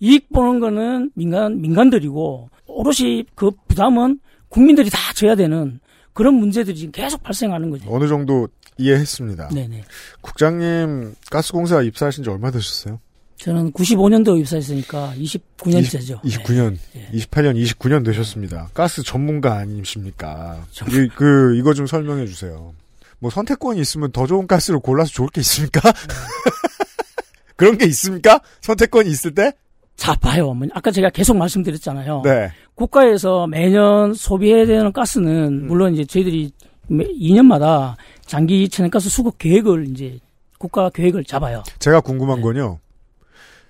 이익 보는 거는 민간 민간들이고 오롯이 그 부담은 국민들이 다 져야 되는 그런 문제들이 지금 계속 발생하는 거죠. 어느 정도 이해했습니다. 네네. 국장님 가스공사 입사하신 지 얼마 되셨어요? 저는 95년도 입사했으니까 29년째죠. 29년, 네. 28년, 29년 되셨습니다. 가스 전문가 아니십니까? 이, 그, 이거 좀 설명해 주세요. 뭐 선택권이 있으면 더 좋은 가스를 골라서 좋을 게 있습니까? 그런 게 있습니까? 선택권이 있을 때? 자, 봐요. 뭐, 아까 제가 계속 말씀드렸잖아요. 네. 국가에서 매년 소비해야 되는 가스는 물론 이제 저희들이 매- 2년마다 장기 천연가스 수급 계획을 이제 국가 계획을 잡아요. 제가 궁금한 건요.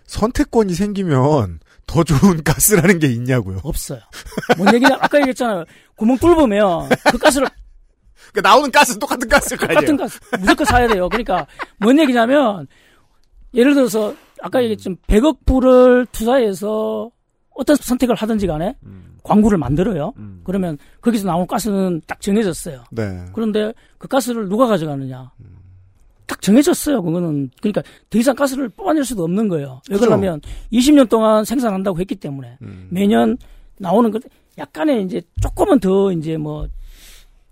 선택권이 생기면 더 좋은 가스라는 게 있냐고요. 없어요. 뭔 얘기냐? 아까 얘기했잖아요. 구멍 뚫으면 그 가스를 그러니까 나오는 가스는 똑같은 가스일 거 똑같은 가스 무조건 사야 돼요. 그러니까 뭔 얘기냐면 예를 들어서 아까 얘기했지만 100억 불을 투자해서 어떤 선택을 하든지 간에 광구를 만들어요. 그러면 거기서 나온 가스는 딱 정해졌어요. 네. 그런데 그 가스를 누가 가져가느냐? 딱 정해졌어요. 그거는 그러니까 더 이상 가스를 뽑아낼 수도 없는 거예요. 왜. 그러냐면 20년 동안 생산한다고 했기 때문에 매년 나오는 것 약간의 이제 조금은 더 이제 뭐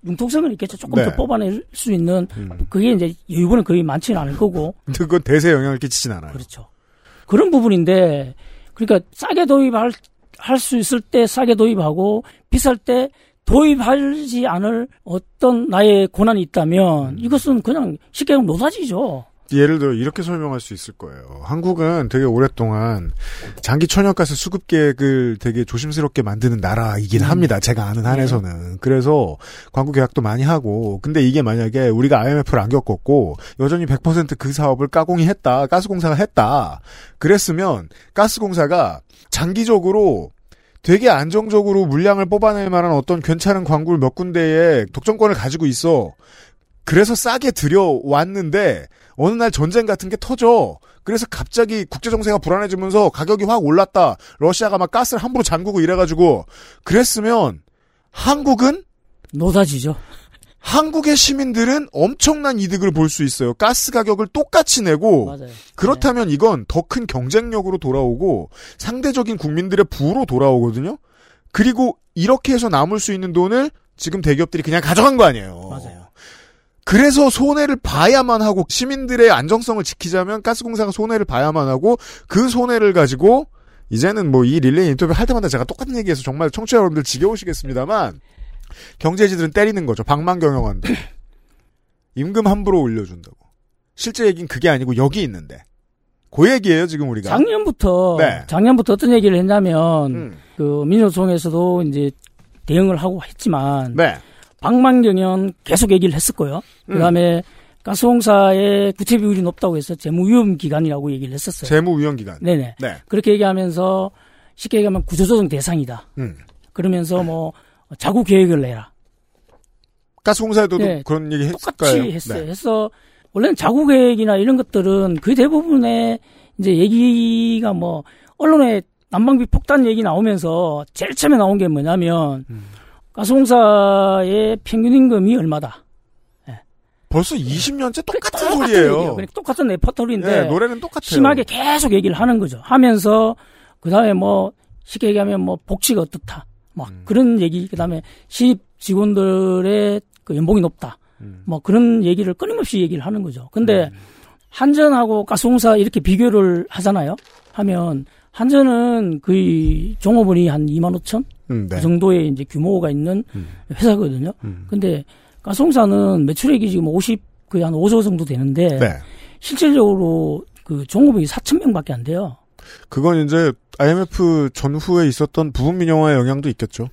융통성은 있겠죠. 조금 네. 더 뽑아낼 수 있는 그게 이제 여유분은 거의 많지는 않을 거고 그건 대세에 영향을 끼치진 않아요. 그렇죠. 그런 부분인데 그러니까 싸게 도입할 할 수 있을 때 싸게 도입하고 비쌀 때 도입하지 않을 어떤 나의 고난이 있다면 이것은 그냥 쉽게 하면 노다지죠. 예를 들어 이렇게 설명할 수 있을 거예요. 한국은 되게 오랫동안 장기 천연가스 수급 계획을 되게 조심스럽게 만드는 나라이긴 합니다. 제가 아는 한에서는. 그래서 광고 계약도 많이 하고 근데 이게 만약에 우리가 IMF를 안 겪었고 여전히 100%그 사업을 가공이 했다. 가스공사가 했다. 그랬으면 가스공사가 장기적으로 되게 안정적으로 물량을 뽑아낼 만한 어떤 괜찮은 광구를 몇 군데에 독점권을 가지고 있어. 그래서 싸게 들여왔는데 어느 날 전쟁 같은 게 터져. 그래서 갑자기 국제 정세가 불안해지면서 가격이 확 올랐다. 러시아가 막 가스를 함부로 잠그고 이래가지고 그랬으면 한국은 노다지죠. 한국의 시민들은 엄청난 이득을 볼 수 있어요. 가스 가격을 똑같이 내고 맞아요. 그렇다면 이건 더 큰 경쟁력으로 돌아오고 상대적인 국민들의 부로 돌아오거든요. 그리고 이렇게 해서 남을 수 있는 돈을 지금 대기업들이 그냥 가져간 거 아니에요. 맞아요. 그래서 손해를 봐야만 하고 시민들의 안정성을 지키자면 가스공사가 손해를 봐야만 하고 그 손해를 가지고 이제는 뭐 이 릴레이 인터뷰 할 때마다 제가 똑같은 얘기해서 정말 청취자 여러분들 지겨우시겠습니다만 경제지들은 때리는 거죠. 방만 경영한다. 임금 함부로 올려준다고. 실제 얘기는 그게 아니고 여기 있는데. 그 얘기예요 지금 우리가. 작년부터 네. 음. 작년부터 어떤 얘기를 했냐면 그 민주노총에서도 이제 대응을 하고 했지만 네. 방만경영 계속 얘기를 했었고요. 음. 그다음에 가스공사의 구체 비율이 높다고 해서 재무위험 기관이라고 얘기를 했었어요. 재무위원 기관. 네네. 네. 그렇게 얘기하면서 쉽게 얘기하면 구조조정 대상이다. 음. 그러면서 뭐 자구 계획을 내라. 가스공사에도 네, 그런 얘기 똑같이 했을까요? 했어요. 네. 해서 원래는 자구 계획이나 이런 것들은 거의 대부분의 이제 얘기가 뭐 언론에 난방비 폭탄 얘기 나오면서 제일 처음에 나온 게 뭐냐면 음. 가스공사의 평균 임금이 얼마다. 벌써 20년째 똑같은 똑같은 소리예요. 그러니까 똑같은 레퍼토리인데 네, 노래는 똑같아요. 심하게 계속 얘기를 하는 거죠. 하면서 그 다음에 뭐 쉽게 얘기하면 뭐 복지가 어떻다. 막 음. 그런 얘기 그 다음에 신입 직원들의 그 연봉이 높다. 음. 뭐 그런 얘기를 끊임없이 얘기를 하는 거죠. 근데 한전하고 가스공사 이렇게 비교를 하잖아요. 하면 한전은 거의 종업원이 한 2만 5천 음, 네. 그 정도의 이제 규모가 있는 회사거든요. 음. 근데 가스공사는 매출액이 지금 50 거의 한 5조 정도 되는데 네. 실질적으로 그 종업원이 4천 명밖에 안 돼요. 그건 이제 IMF 전후에 있었던 부분 민영화의 영향도 있겠죠.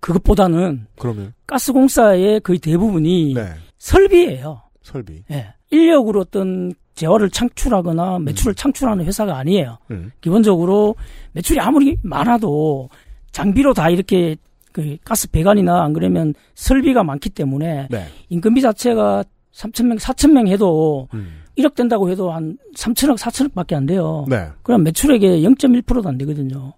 그것보다는 그러면 가스공사의 거의 대부분이 네. 설비예요. 설비. 예. 인력으로 어떤 재화를 창출하거나 매출을 창출하는 회사가 아니에요. 음. 기본적으로 매출이 아무리 많아도 장비로 다 이렇게 그 가스 배관이나 안 그러면 설비가 많기 때문에 네. 인건비 자체가 3,000명, 4,000명 해도 음. 1억 된다고 해도 한 3천억, 4천억밖에 안 돼요. 네. 그럼 매출액의 0.1%도 안 되거든요.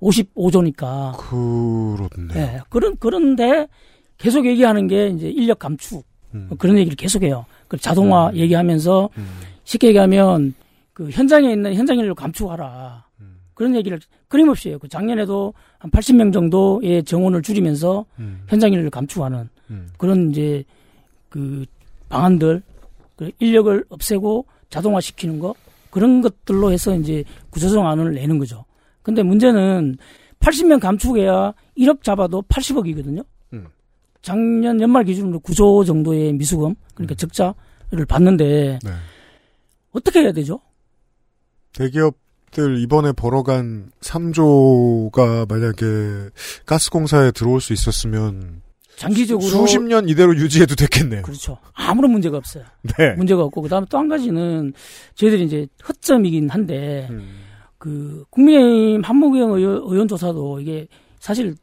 55조니까. 그렇네. 예. 그런 그런데 계속 얘기하는 게 이제 인력 감축. 그런 얘기를 계속해요. 그 자동화 얘기하면서 쉽게 얘기하면 그 현장에 있는 현장 인력을 감축하라. 그런 얘기를 끊임없이 해요. 그 작년에도 한 80명 정도의 정원을 줄이면서 현장 인력을 감축하는 그런 이제 그 방안들, 그 인력을 없애고 자동화시키는 거 그런 것들로 해서 이제 구조조정안을 내는 거죠. 근데 문제는 80명 감축해야 1억 잡아도 80억이거든요. 음. 작년 연말 기준으로 9조 정도의 미수금, 그러니까 적자를 받는데 네. 어떻게 해야 되죠? 대기업들 이번에 벌어간 3조가 만약에 가스공사에 들어올 수 있었으면 장기적으로 수십 년 이대로 유지해도 됐겠네요. 그렇죠. 아무런 문제가 없어요. 네. 문제가 없고 그다음에 또 한 가지는 저희들이 이제 허점이긴 한데 음. 그 국민의힘 한무경 의원, 의원 조사도 이게 사실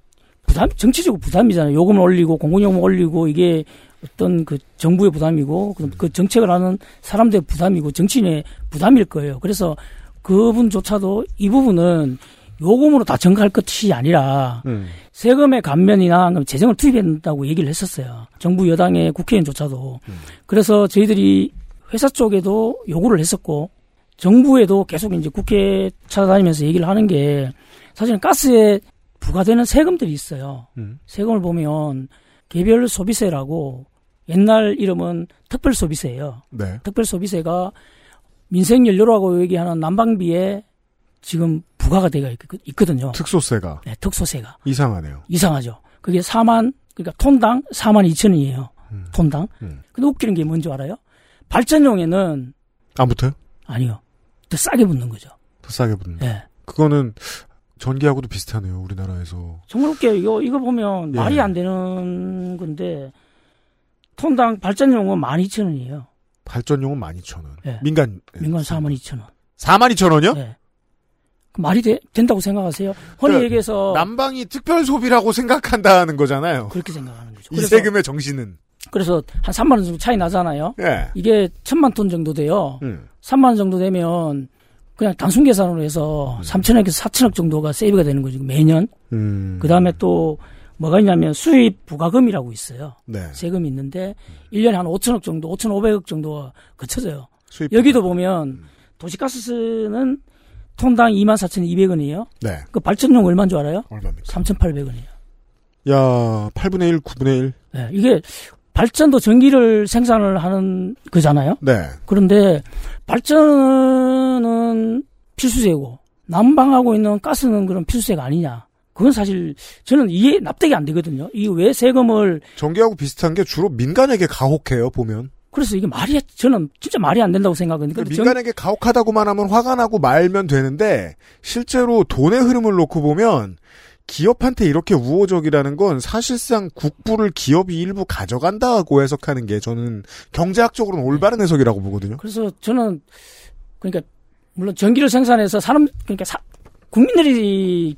부담 정치적으로 부담이잖아요. 요금을 올리고 공공요금 올리고 이게 어떤 그 정부의 부담이고 그, 그 정책을 하는 사람들의 부담이고 정치인의 부담일 거예요. 그래서 그분조차도 이 부분은 요금으로 다 증가할 것이 아니라 음. 세금의 감면이나 재정을 투입해야 된다고 얘기를 했었어요. 정부 여당의 국회의원조차도. 그래서 저희들이 회사 쪽에도 요구를 했었고 정부에도 계속 이제 국회 찾아다니면서 얘기를 하는 게 사실은 가스에 부과되는 세금들이 있어요. 음. 세금을 보면 개별 소비세라고 옛날 이름은 특별 소비세예요. 네. 특별 소비세가 민생 연료라고 얘기하는 난방비에 지금 부과가 되어 있- 있거든요. 특소세가 네, 특소세가 이상하네요. 이상하죠. 그게 4만 그러니까 톤당 4만 2천 원이에요. 톤당. 음. 근데 웃기는 게 뭔지 알아요? 발전용에는 안 붙어요? 아니요. 더 싸게 붙는 거죠. 더 싸게 붙는. 예. 그거는 전기하고도 비슷하네요. 우리나라에서. 정말 웃겨요. 이거, 이거 보면 예. 말이 안 되는 건데, 톤당 발전용은 12,000원이에요. 발전용은 12,000원. 예. 민간 민간 42,000원. 42,000원이요? 예. 그 말이 돼- 된다고 생각하세요? 흔히 그러니까 얘기해서. 난방이 특별 소비라고 생각한다는 거잖아요. 그렇게 생각하는 거죠. 이 세금의 정신은. 그래서 한 3만 원 정도 차이 나잖아요? 예. 이게 천만 톤 정도 돼요. 음. 3만 원 정도 되면 그냥 단순 계산으로 해서 3천억에서 4천억 정도가 세이브가 되는 거죠. 매년. 음. 그 다음에 또 뭐가 있냐면 수입 부가금이라고 있어요. 네. 세금이 있는데 1년에 한 5천억 정도, 5,500억 정도가 거쳐져요. 여기도 보면 도시가스는 톤당 24,200원이에요. 네. 그 발전용 얼마인 줄 알아요? 얼마입니까? 3,800원이에요. 야, 8분의 1, 9분의 1. 네, 이게 발전도 전기를 생산을 하는 거잖아요. 네. 그런데 발전은 필수제고 난방하고 있는 가스는 그런 필수제가 아니냐. 그건 사실 저는 이해 납득이 안 되거든요. 이 왜 세금을 전기하고 비슷한 게 주로 민간에게 가혹해요, 보면. 그래서 이게 말이 저는 진짜 말이 안 된다고 근데 정- 민간에게 가혹하다고만 하면 화가 나고 말면 되는데 실제로 돈의 흐름을 놓고 보면 기업한테 이렇게 우호적이라는 건 사실상 국부를 기업이 일부 가져간다고 해석하는 게 저는 경제학적으로는 올바른 해석이라고 보거든요. 그래서 저는 그러니까 물론 전기를 생산해서 사람 그러니까 사- 국민들이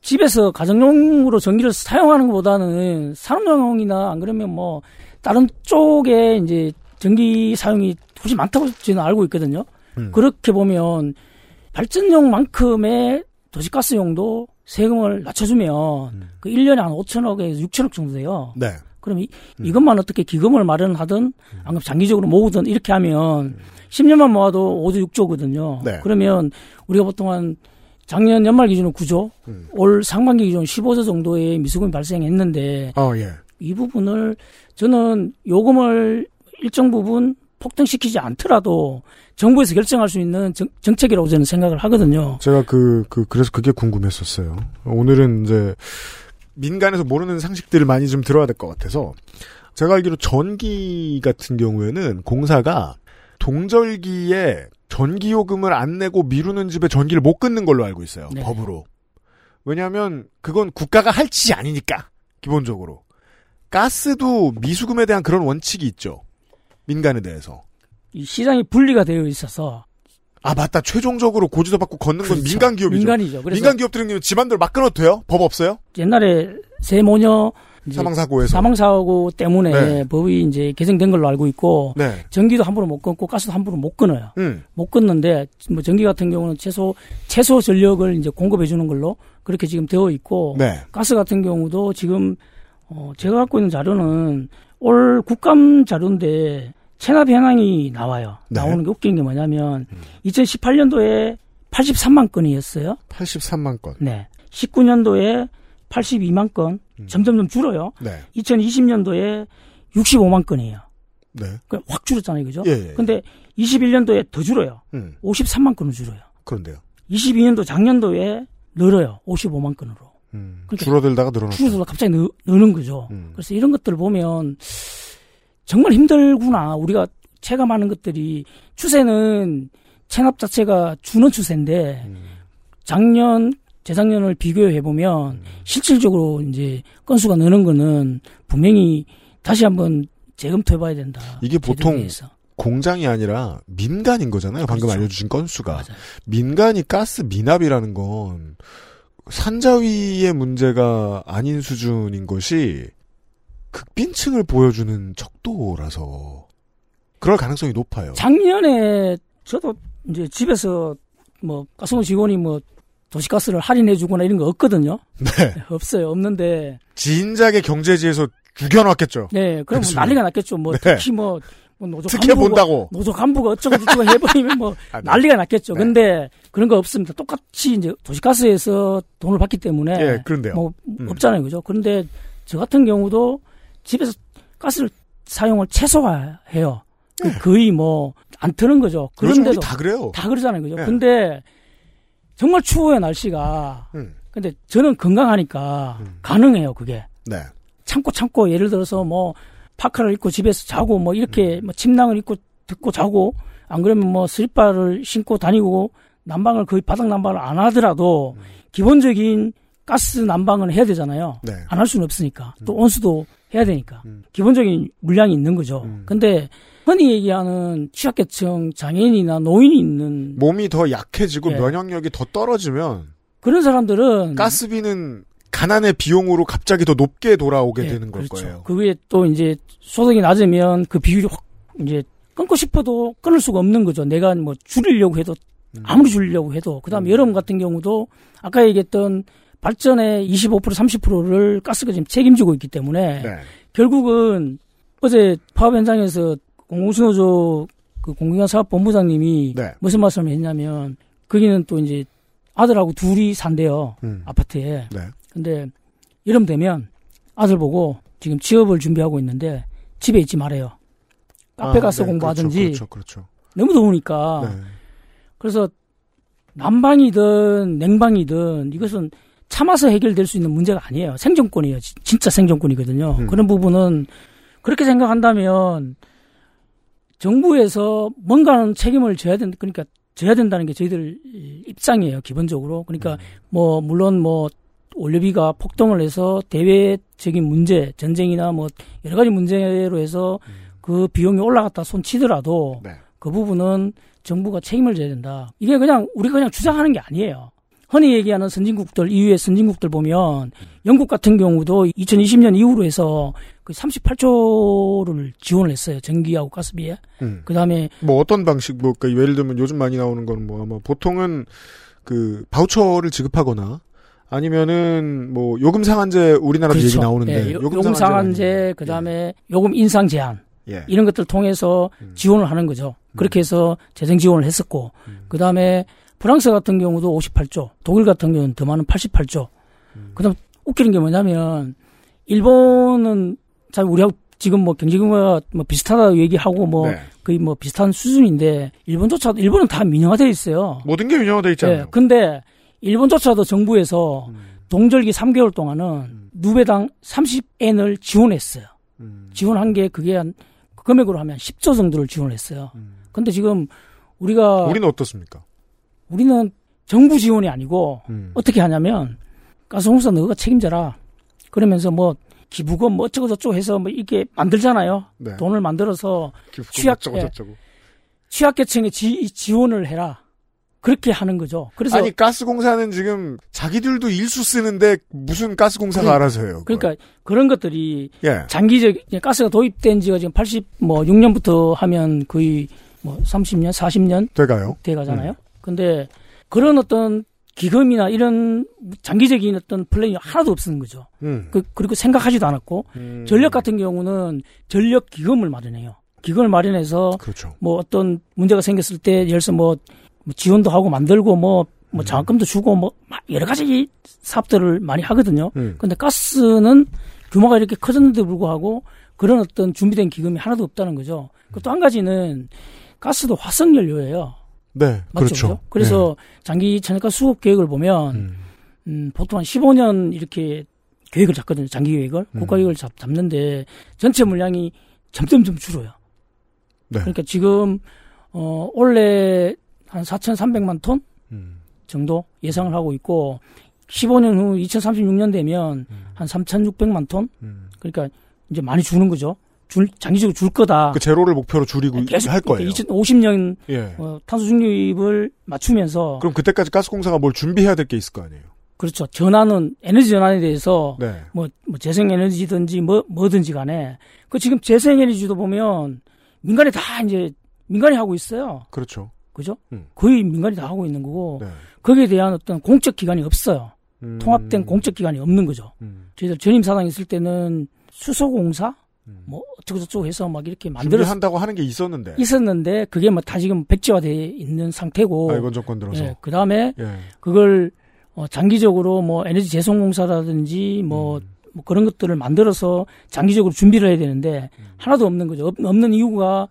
집에서 가정용으로 전기를 사용하는 것보다는 산업용이나 안 그러면 뭐 다른 쪽에 이제 전기 사용이 훨씬 많다고 저는 알고 있거든요. 음. 그렇게 보면 발전용만큼의 도시가스용도 세금을 낮춰주면 그 1년에 한 5천억에서 6천억 정도 돼요. 네. 그럼 이, 이것만 어떻게 기금을 마련하든 아니면 장기적으로 모으든 이렇게 하면 10년만 모아도 5조 6조거든요. 네. 그러면 우리가 보통 한 작년 연말 기준으로 9조, 올 상반기 기준 15조 정도의 미수금이 발생했는데 어, 예. 이 부분을 저는 요금을 일정 부분 폭등시키지 않더라도 정부에서 결정할 수 있는 정, 정책이라고 저는 생각을 하거든요. 제가 그, 그, 그래서 그게 궁금했었어요. 오늘은 이제, 민간에서 모르는 상식들을 많이 좀 들어야 될 것 같아서, 제가 알기로 전기 같은 경우에는 공사가 동절기에 전기요금을 안 내고 미루는 집에 전기를 못 끊는 걸로 알고 있어요. 네. 법으로. 왜냐하면 그건 국가가 할 짓이 아니니까 기본적으로 가스도 미수금에 대한 그런 원칙이 있죠. 민간에 대해서. 이 시장이 분리가 되어 있어서 아 맞다. 최종적으로 고지서 받고 걷는 건 그렇죠. 민간 기업이죠. 민간이죠. 그래서 민간 기업들은 지만대로 막 끊어도 돼요? 법 없어요? 옛날에 세모녀 이제 사망 사고에서. 사망 사고 때문에 네. 법이 이제 개정된 걸로 알고 있고 네. 전기도 함부로 못 끊고 가스도 함부로 못 끊어요. 음. 못 끊는데 뭐 전기 같은 경우는 최소 최소 전력을 이제 공급해 주는 걸로 그렇게 지금 되어 있고 네. 가스 같은 경우도 지금 어 제가 갖고 있는 자료는 올 국감 자료인데 체납 현황이 나와요. 네. 나오는 게 웃긴 게 뭐냐면 2018년도에 83만 건이었어요. 83만 건. 네. 19년도에 82만 건 점점점 줄어요. 네. 2020년도에 65만 건이에요. 네. 그확 줄었잖아요, 그죠? 예, 예, 예. 근데 21년도에 더 줄어요. 음. 53만 건을 줄어요. 그런데요. 22년도 작년도에 늘어요. 55만 건으로. 음. 그러니까 줄어들다가 늘어났다. 줄어들다 갑자기 느, 느는 거죠. 음. 그래서 이런 것들을 보면 정말 힘들구나. 우리가 체감하는 것들이 추세는 체납 자체가 주는 추세인데 음. 작년 재작년을 비교해 보면 음. 실질적으로 이제 건수가 느는 거는 분명히 다시 한번 재검토해 봐야 된다. 이게 보통 대해서. 공장이 아니라 민간인 거잖아요. 방금 그렇죠. 알려주신 건수가. 민간이 가스 미납이라는 건 산자위의 문제가 아닌 수준인 것이 극빈층을 보여주는 척도라서 그럴 가능성이 높아요. 작년에 저도 이제 집에서 뭐 가스공 직원이 뭐 도시가스를 할인해 주거나 이런 거 없거든요. 네. 없어요. 없는데 진작에 경제지에서 죽여놨겠죠. 네, 그럼 뭐. 난리가 났겠죠. 뭐 네. 특히 뭐, 뭐 노조 특혜 간부가, 본다고. 노조 간부가 어쩌고 저쩌고 해버리면 뭐 아, 네. 난리가 났겠죠. 네. 근데 그런 거 없습니다. 똑같이 이제 도시가스에서 돈을 받기 때문에 예, 그런데요. 뭐 음. 없잖아요, 그죠? 그런데 저 같은 경우도 집에서 가스를 사용을 최소화해요. 그 거의 뭐 안 트는 거죠. 네. 그런데도 다 그래요. 다 그러잖아요, 그죠? 네. 근데 정말 추워요 날씨가. 음. 근데 저는 건강하니까 가능해요, 그게. 네. 참고 참고 예를 들어서 뭐 파카를 입고 집에서 자고 뭐 음. 이렇게 뭐 침낭을 입고 듣고 자고 안 그러면 뭐 슬리퍼를 신고 다니고 난방을 거의 바닥 난방을 안 하더라도 음. 기본적인 가스 난방은 해야 되잖아요. 네. 안할 수는 없으니까 또 음. 온수도 해야 되니까 기본적인 물량이 있는 거죠. 음. 근데 흔히 얘기하는 취약계층 장애인이나 노인이 있는 몸이 더 약해지고 예. 면역력이 더 떨어지면 그런 사람들은 가스비는 가난의 비용으로 갑자기 더 높게 돌아오게 예, 되는 걸 그렇죠. 거예요. 그게 또 이제 소득이 낮으면 그 비율이 확 이제 끊고 싶어도 끊을 수가 없는 거죠. 내가 뭐 줄이려고 해도 음. 아무리 줄이려고 해도 그다음에 여러분 같은 경우도 아까 얘기했던 발전의 25% 30%를 가스가 지금 책임지고 있기 때문에 네. 결국은 어제 파업 현장에서 공공수노조 그 공공기관 사업 본부장님이 네. 무슨 말씀을 했냐면 거기는 또 이제 아들하고 둘이 산대요 음. 아파트에 네. 근데 여름 되면 아들 보고 지금 취업을 준비하고 있는데 집에 있지 말아요. 카페 아, 가서 네, 공부하든지 그렇죠, 그렇죠, 그렇죠. 너무 더우니까 네. 그래서 난방이든 냉방이든 이것은 참아서 해결될 수 있는 문제가 아니에요. 생존권이에요. 지- 진짜 생존권이거든요. 음. 그런 부분은 그렇게 생각한다면 정부에서 뭔가는 책임을 져야 된다. 그러니까 져야 된다는 게 저희들 입장이에요. 기본적으로. 그러니까 음. 뭐 물론 뭐 원료비가 폭등을 해서 대외적인 문제, 전쟁이나 뭐 여러 가지 문제로 해서 그 비용이 올라갔다 손치더라도 네. 그 부분은 정부가 책임을 져야 된다. 이게 그냥 우리가 그냥 주장하는 게 아니에요. 흔히 얘기하는 선진국들 이후의 선진국들 보면 영국 같은 경우도 2020년 이후로 해서 그 38조를 지원을 했어요. 전기하고 가스비에. 음. 그 다음에 뭐 어떤 방식 뭐 그러니까 예를 들면 요즘 많이 나오는 거는 뭐 아마 보통은 그 바우처를 지급하거나 아니면은 뭐 요금 상한제 우리나라도 얘기 나오는데 예, 요- 요금 상한제가 상한제 그 다음에 요금 인상 제한 예. 이런 것들 을 통해서 지원을 하는 거죠. 그렇게 해서 재정 지원을 했었고 그다음에 프랑스 같은 경우도 58조, 독일 같은 경우는 더 많은 88조. 그다음 웃기는 게 뭐냐면 일본은 참 우리하고 지금 뭐 경제 규모가 뭐 비슷하다 얘기하고 뭐 네. 거의 뭐 비슷한 수준인데 일본조차도 일본은 다 민영화돼 있어요. 모든 게 민영화돼 있잖아요. 예, 근데 일본조차도 정부에서 음. 동절기 3개월 동안은 누배당 30엔을 지원했어요. 음. 지원한 게 그게 한 금액으로 하면 10조 정도를 지원했어요. 근데 지금 우리가 음. 우리는 어떻습니까? 우리는 정부 지원이 아니고 음. 어떻게 하냐면 가스공사 너가 책임져라. 그러면서 뭐 기부금 뭐 어쩌고 저쩌고 해서 뭐 이렇게 만들잖아요. 네. 돈을 만들어서 취약 예. 취약계층에 지, 지원을 해라. 그렇게 하는 거죠. 그래서 아니 가스공사는 지금 자기들도 일수 쓰는데 무슨 가스공사가 그러니까, 알아서 해요. 그걸. 그러니까 그런 것들이 예. 장기적 가스가 도입된 지가 지금 80뭐 6년부터 하면 거의 뭐 30년, 40년 돼가요. 돼가잖아요. 근데 그런 어떤 기금이나 이런 장기적인 어떤 플랜이 하나도 없는 거죠. 음. 그, 그리고 생각하지도 않았고 음. 전력 같은 경우는 전력 기금을 마련해요. 기금을 마련해서 그렇죠. 뭐 어떤 문제가 생겼을 때 예를 들어서 뭐, 뭐 지원도 하고 만들고 뭐, 뭐 장학금도 주고 뭐막 여러 가지 사업들을 많이 하거든요. 음. 근데 가스는 규모가 이렇게 커졌는데 불구하고 그런 어떤 준비된 기금이 하나도 없다는 거죠. 그 또 한 가지는 가스도 화석 연료예요. 네, 맞죠? 그렇죠. 그죠? 그래서 장기 천연가 수급 계획을 보면 음, 보통 한 15년 이렇게 계획을 잡거든요. 장기 계획을 음. 국가 계획을 잡, 잡는데 전체 물량이 점점점 줄어요. 네. 그러니까 지금 어 원래 한 4,300만 톤 음. 정도 예상을 하고 있고 15년 후 2036년 되면 음. 한 3,600만 톤. 그러니까 이제 많이 주는 거죠. 줄 장기적으로 줄 거다. 그 제로를 목표로 줄이고 계속 할 거예요. 2050년 예. 어, 탄소 중립을 맞추면서 그럼 그때까지 가스공사가 뭘 준비해야 될 게 있을 거 아니에요. 그렇죠. 전환은 에너지 전환에 대해서 네. 뭐, 뭐 재생 에너지든지 뭐 뭐든지 간에 그 지금 재생 에너지도 보면 민간이 다 이제 민간이 하고 있어요. 그렇죠. 그죠? 음. 거의 민간이 다 하고 있는 거고 네. 거기에 대한 어떤 공적 기관이 없어요. 음. 통합된 공적 기관이 없는 거죠. 저희들 전임 사장 있을 때는 수소공사 뭐 어쩌고 저쩌고 해서 막 이렇게 만들어 음. 준비한다고 하는 게 있었는데. 있었는데 그게 뭐 다 지금 백지화돼 있는 상태고. 아, 이번 정권 들어서. 그 다음에 예. 그걸 어, 장기적으로 뭐 에너지 재송공사라든지 뭐, 음. 뭐 그런 것들을 만들어서 장기적으로 준비를 해야 되는데 음. 하나도 없는 거죠. 없, 없는 이유가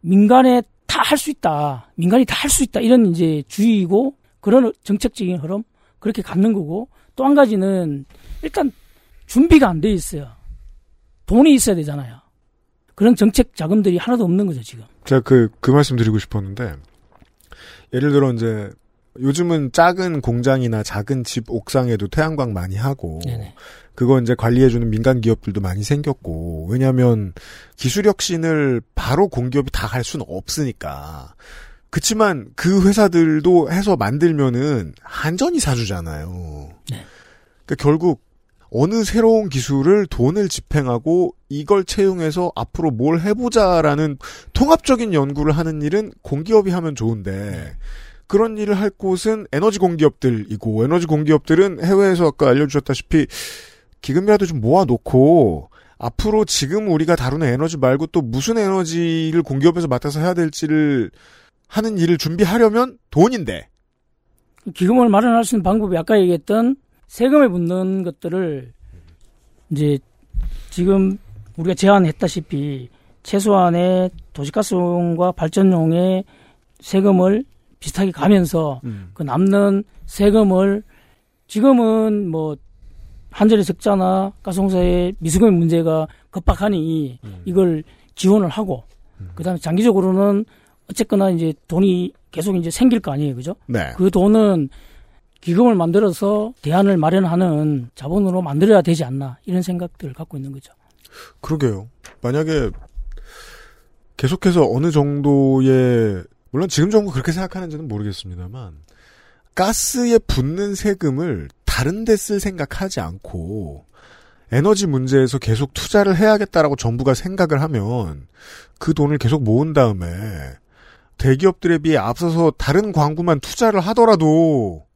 민간에 다 할 수 있다. 민간이 다 할 수 있다. 이런 이제 주의이고 그런 정책적인 흐름 그렇게 갖는 거고 또 한 가지는 일단 준비가 안 돼 있어요. 돈이 있어야 되잖아요. 그런 정책 자금들이 하나도 없는 거죠, 지금. 제가 그, 그 말씀 드리고 싶었는데, 예를 들어 이제, 요즘은 작은 공장이나 작은 집 옥상에도 태양광 많이 하고, 그거 이제 관리해주는 민간 기업들도 많이 생겼고, 왜냐면, 기술 혁신을 바로 공기업이 다 할 수는 없으니까. 그치만 그 회사들도 해서 만들면은 한전이 사주잖아요. 그러니까 결국 어느 새로운 기술을 돈을 집행하고 이걸 채용해서 앞으로 뭘 해보자라는 통합적인 연구를 하는 일은 공기업이 하면 좋은데 그런 일을 할 곳은 에너지 공기업들이고 에너지 공기업들은 해외에서 아까 알려주셨다시피 기금이라도 좀 모아놓고 앞으로 지금 우리가 다루는 에너지 말고 또 무슨 에너지를 공기업에서 맡아서 해야 될지를 하는 일을 준비하려면 돈인데. 기금을 마련할 수 있는 방법이 아까 얘기했던 세금에 붙는 것들을 이제 지금 우리가 제안했다시피 최소한의 도시가스용과 발전용의 세금을 비슷하게 가면서 그 남는 세금을 지금은 뭐 한전의 적자나 가스공사의 미수금의 문제가 급박하니 이걸 지원을 하고 그다음에 장기적으로는 어쨌거나 이제 돈이 계속 이제 생길 거 아니에요, 그죠? 네. 그 돈은 기금을 만들어서 대안을 마련하는 자본으로 만들어야 되지 않나 이런 생각들을 갖고 있는 거죠. 그러게요. 만약에 계속해서 어느 정도의 물론 지금 정부 그렇게 생각하는지는 모르겠습니다만 가스에 붙는 세금을 다른 데 쓸 생각하지 않고 에너지 문제에서 계속 투자를 해야겠다라고 정부가 생각을 하면 그 돈을 계속 모은 다음에 대기업들에 비해 앞서서 다른 광구만 투자를 하더라도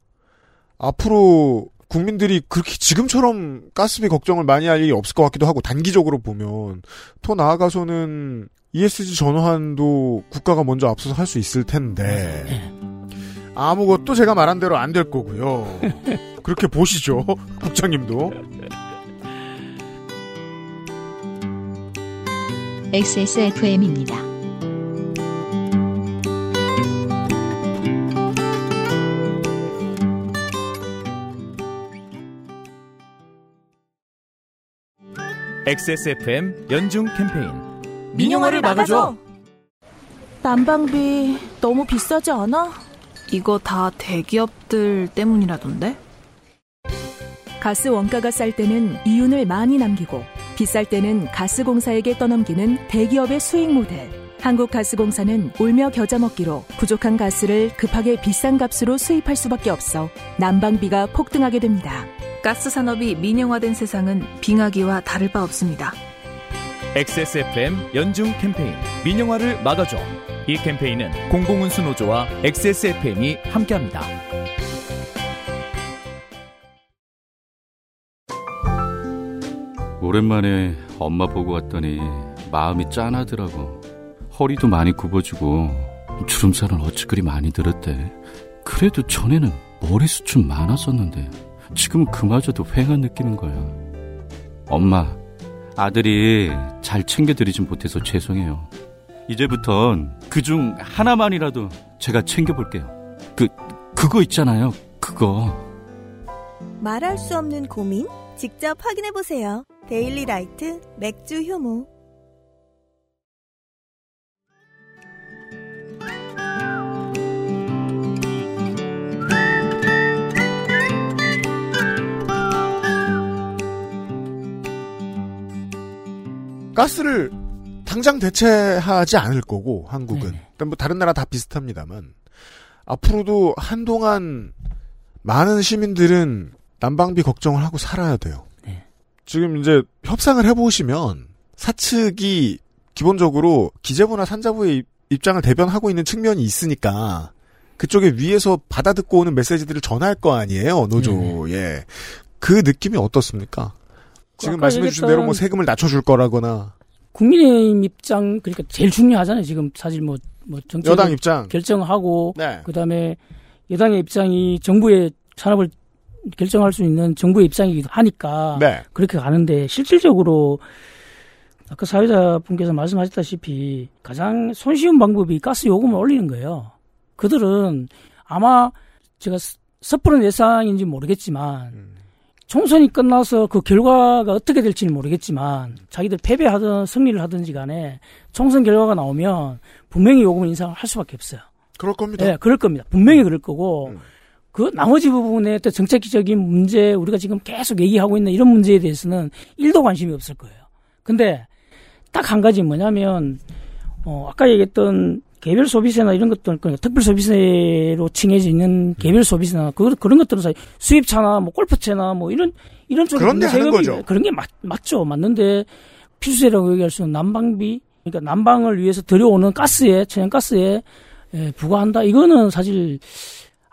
앞으로 국민들이 그렇게 지금처럼 가스비 걱정을 많이 할 일이 없을 것 같기도 하고 단기적으로 보면 더 나아가서는 ESG 전환도 국가가 먼저 앞서서 할 수 있을 텐데 아무것도 제가 말한 대로 안 될 거고요. 그렇게 보시죠, 국장님도. XSFM입니다. XSFM 연중 캠페인 민영화를 막아줘. 난방비 너무 비싸지 않아? 이거 다 대기업들 때문이라던데? 가스 원가가 쌀 때는 이윤을 많이 남기고 비쌀 때는 가스공사에게 떠넘기는 대기업의 수익 모델. 한국가스공사는 울며 겨자 먹기로 부족한 가스를 급하게 비싼 값으로 수입할 수밖에 없어 난방비가 폭등하게 됩니다. 가스 산업이 민영화된 세상은 빙하기와 다를 바 없습니다. XSFM 연중 캠페인 민영화를 막아줘. 이 캠페인은 공공운수 노조와 XSFM이 함께합니다. 오랜만에 엄마 보고 왔더니 마음이 짠하더라고. 허리도 많이 굽어지고 주름살은 어찌 그리 많이 들었대. 그래도 전에는 머리숱은 많았었는데. 지금은 그마저도 휑한 느끼는 거야. 엄마, 아들이 잘 챙겨드리진 못해서 죄송해요. 이제부턴 그중 하나만이라도 제가 챙겨볼게요. 그, 그거 있잖아요. 그거. 말할 수 없는 고민? 직접 확인해보세요. 데일리 라이트 맥주 효모. 가스를 당장 대체하지 않을 거고 한국은. 일단 뭐 다른 나라 다 비슷합니다만. 앞으로도 한동안 많은 시민들은 난방비 걱정을 하고 살아야 돼요. 지금 이제 협상을 해보시면 사측이 기본적으로 기재부나 산자부의 입- 입장을 대변하고 있는 측면이 있으니까 그쪽에 위에서 받아듣고 오는 메시지들을 전할 거 아니에요 노조에. 그 느낌이 어떻습니까? 지금 말씀해 주신 대로 뭐 세금을 낮춰줄 거라거나 국민의힘 입장 그러니까 제일 중요하잖아요. 지금 사실 뭐, 뭐 정책 여당 입장. 결정하고 네. 그다음에 여당의 입장이 정부의 산업을 결정할 수 있는 정부의 입장이기도 하니까 네. 그렇게 가는데 실질적으로 아까 사회자분께서 말씀하셨다시피 가장 손쉬운 방법이 가스 요금을 올리는 거예요. 그들은 아마 제가 스- 섣부른 예상인지 모르겠지만 총선이 끝나서 그 결과가 어떻게 될지는 모르겠지만 자기들 패배하든 승리를 하든지 간에 총선 결과가 나오면 분명히 요금 인상을 할 수밖에 없어요. 그럴 겁니다. 네, 그럴 겁니다. 분명히 그럴 거고 그 나머지 부분에 또 정책적인 문제 우리가 지금 계속 얘기하고 있는 이런 문제에 대해서는 일도 관심이 없을 거예요. 근데 딱 한 가지 뭐냐면 어 아까 얘기했던 개별 소비세나 이런 것들 그러니까 특별 소비세로 칭해져 있는 개별 소비세나 그 그런 것들은 사실 수입차나 뭐 골프채나 뭐 이런 이런 쪽에 그런 데 하는 거죠. 그런 게 맞, 맞죠. 맞는데 필수세라고 얘기할 수는 난방비 그러니까 난방을 위해서 들여오는 가스에 천연가스에 예, 부과한다. 이거는 사실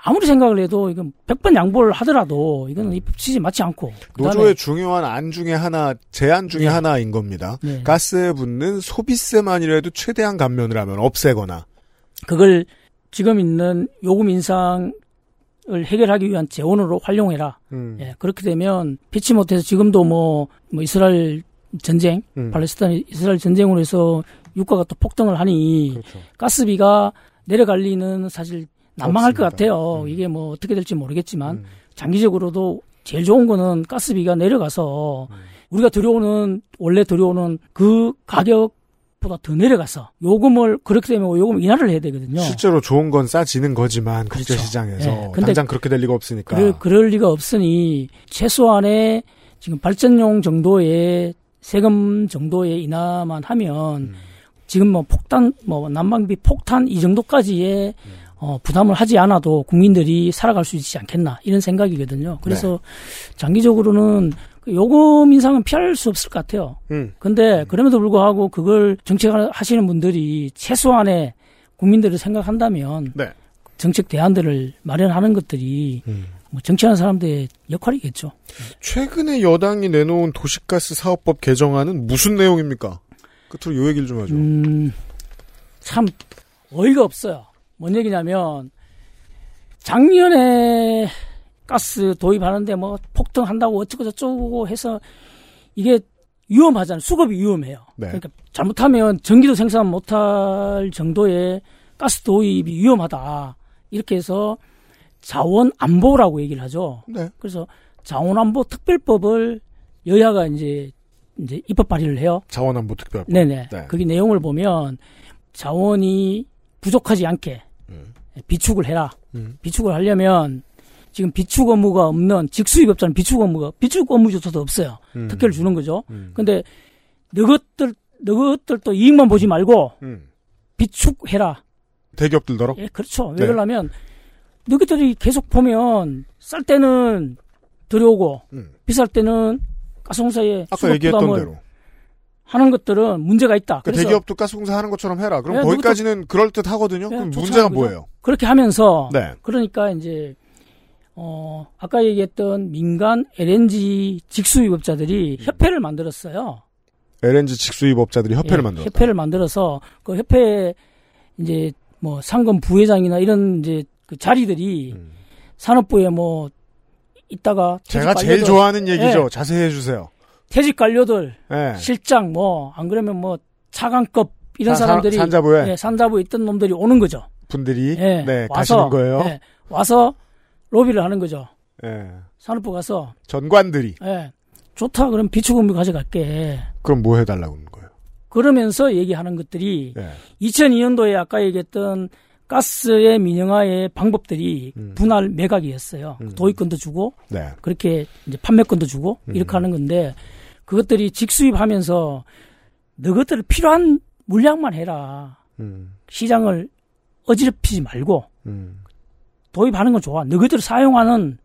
아무리 생각을 해도 이건 100번 양보를 하더라도 이거는 이 취지 맞지 않고 그다음에 노조의 중요한 안 중에 하나, 제안 중에 하나인 겁니다. 네. 가스에 붙는 소비세만이라도 최대한 감면을 하면 없애거나. 그걸 지금 있는 요금 인상을 해결하기 위한 재원으로 활용해라. 음. 예, 그렇게 되면 피치 못해서 지금도 뭐, 뭐 이스라엘 전쟁, 음. 팔레스타인 이스라엘 전쟁으로 해서 유가가 또 폭등을 하니 그렇죠. 가스비가 내려갈 리는 사실 난망할 것 없습니다. 음. 같아요. 이게 뭐 어떻게 될지 모르겠지만 장기적으로도 제일 좋은 거는 가스비가 내려가서 음. 우리가 들여오는 원래 들여오는 그 가격보다 더 내려가서 요금을 그렇게 되면 요금 인하를 해야 되거든요. 실제로 좋은 건 싸지는 거지만 국제 시장에서 예, 근데 당장 그렇게 될 리가 없으니까. 그럴, 그럴 리가 없으니 최소한의 지금 발전용 정도의 세금 정도의 인하만 하면 음. 지금 뭐 폭탄 뭐 난방비 폭탄 이 정도까지의 음. 어, 부담을 하지 않아도 국민들이 살아갈 수 있지 않겠나 이런 생각이거든요. 그래서 네. 장기적으로는 그 요금 인상은 피할 수 없을 것 같아요. 음. 근데 그럼에도 불구하고 그걸 정책하시는 분들이 최소한의 국민들을 생각한다면 네. 정책 대안들을 마련하는 것들이 음. 뭐 정치하는 사람들의 역할이겠죠. 최근에 여당이 내놓은 도시가스 사업법 개정안은 무슨 내용입니까? 끝으로 요 얘기를 좀 하죠. 음, 참 어이가 없어요. 뭔 얘기냐면 작년에 가스 도입하는데 뭐 폭등한다고 어쩌고 저쩌고 해서 이게 위험하잖아요. 수급이 위험해요. 네. 그러니까 잘못하면 전기도 생산 못할 정도의 가스 도입이 위험하다. 이렇게 해서 자원 안보라고 얘기를 하죠. 네. 그래서 자원 안보 특별법을 여야가 이제 이제 입법 발의를 해요. 자원 안보 특별법. 네네. 네. 거기 내용을 보면 자원이 부족하지 않게 비축을 해라. 음. 비축을 하려면 지금 비축 업무가 없는 직수입 업자는 비축 업무가 비축 업무조차도 없어요. 음. 특혜를 주는 거죠. 음. 근데 너것들 너것들도 이익만 보지 말고 음. 비축해라. 대기업들더러? 예, 그렇죠. 네. 왜 그러냐면 너희들이 계속 보면 쌀 때는 들여오고 음. 비쌀 때는 가스공사에 아까 얘기했던 대로. 하는 것들은 문제가 있다. 그 그래서 대기업도 가스공사 하는 것처럼 해라. 그럼 네, 거기까지는 그럴 듯 하거든요. 네, 그럼 문제가 그죠? 뭐예요? 그렇게 하면서 네. 그러니까 이제 어, 아까 얘기했던 민간 LNG 직수유업자들이 협회를 만들었어요. LNG 직수입업자들이 협회를 예, 만들었다. 협회를 만들어서 그 협회 이제 뭐 상금 부회장이나 이런 이제 그 자리들이 산업부에 뭐 있다가 음. 제가 제일 좋아하는 얘기죠. 예, 자세히 해주세요. 퇴직 관료들, 예. 실장 뭐 안 그러면 뭐 차관급 이런 사- 사람들이 사- 산자부에? 예, 산자부에 있던 놈들이 오는 거죠. 분들이 예, 네 와서 가시는 거예요. 예, 와서 로비를 하는 거죠. 예. 산업부 가서 전관들이 예, 좋다 그럼 비축금리 가져갈게. 그럼 뭐 해달라고 하는 거예요? 그러면서 얘기하는 것들이 예. 2002년도에 아까 얘기했던 가스의 민영화의 방법들이 분할 매각이었어요. 도입권도 주고 음. 네. 그렇게 이제 판매권도 주고 음. 이렇게 하는 건데 그것들이 직수입하면서 너것들 필요한 물량만 해라. 음. 시장을 어지럽히지 말고 음. 도입하는 건 좋아. 너희들 사용하는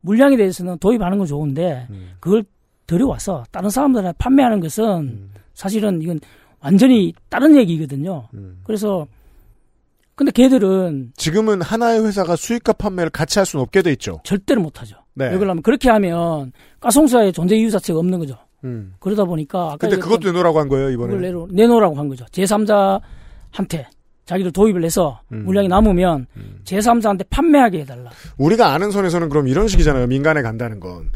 물량에 대해서는 도입하는 건 좋은데 음. 그걸 들여와서 다른 사람들한테 판매하는 것은 사실은 이건 완전히 다른 얘기거든요. 음. 그래서 근데 걔들은 지금은 하나의 회사가 수익과 판매를 같이 할 수는 없게 돼 있죠. 절대로 못 하죠. 네. 왜 그러냐면 그렇게 하면 가송사의 존재 이유 자체가 없는 거죠. 음. 그러다 보니까 아까 근데 그것도 내놓으라고 한 거예요 이번에. 내놓, 내놓으라고 한 거죠. 제3자한테 자기들 도입을 해서 음. 물량이 남으면 제3자한테 판매하게 해달라. 우리가 아는 선에서는 그럼 이런 식이잖아요. 민간에 간다는 건.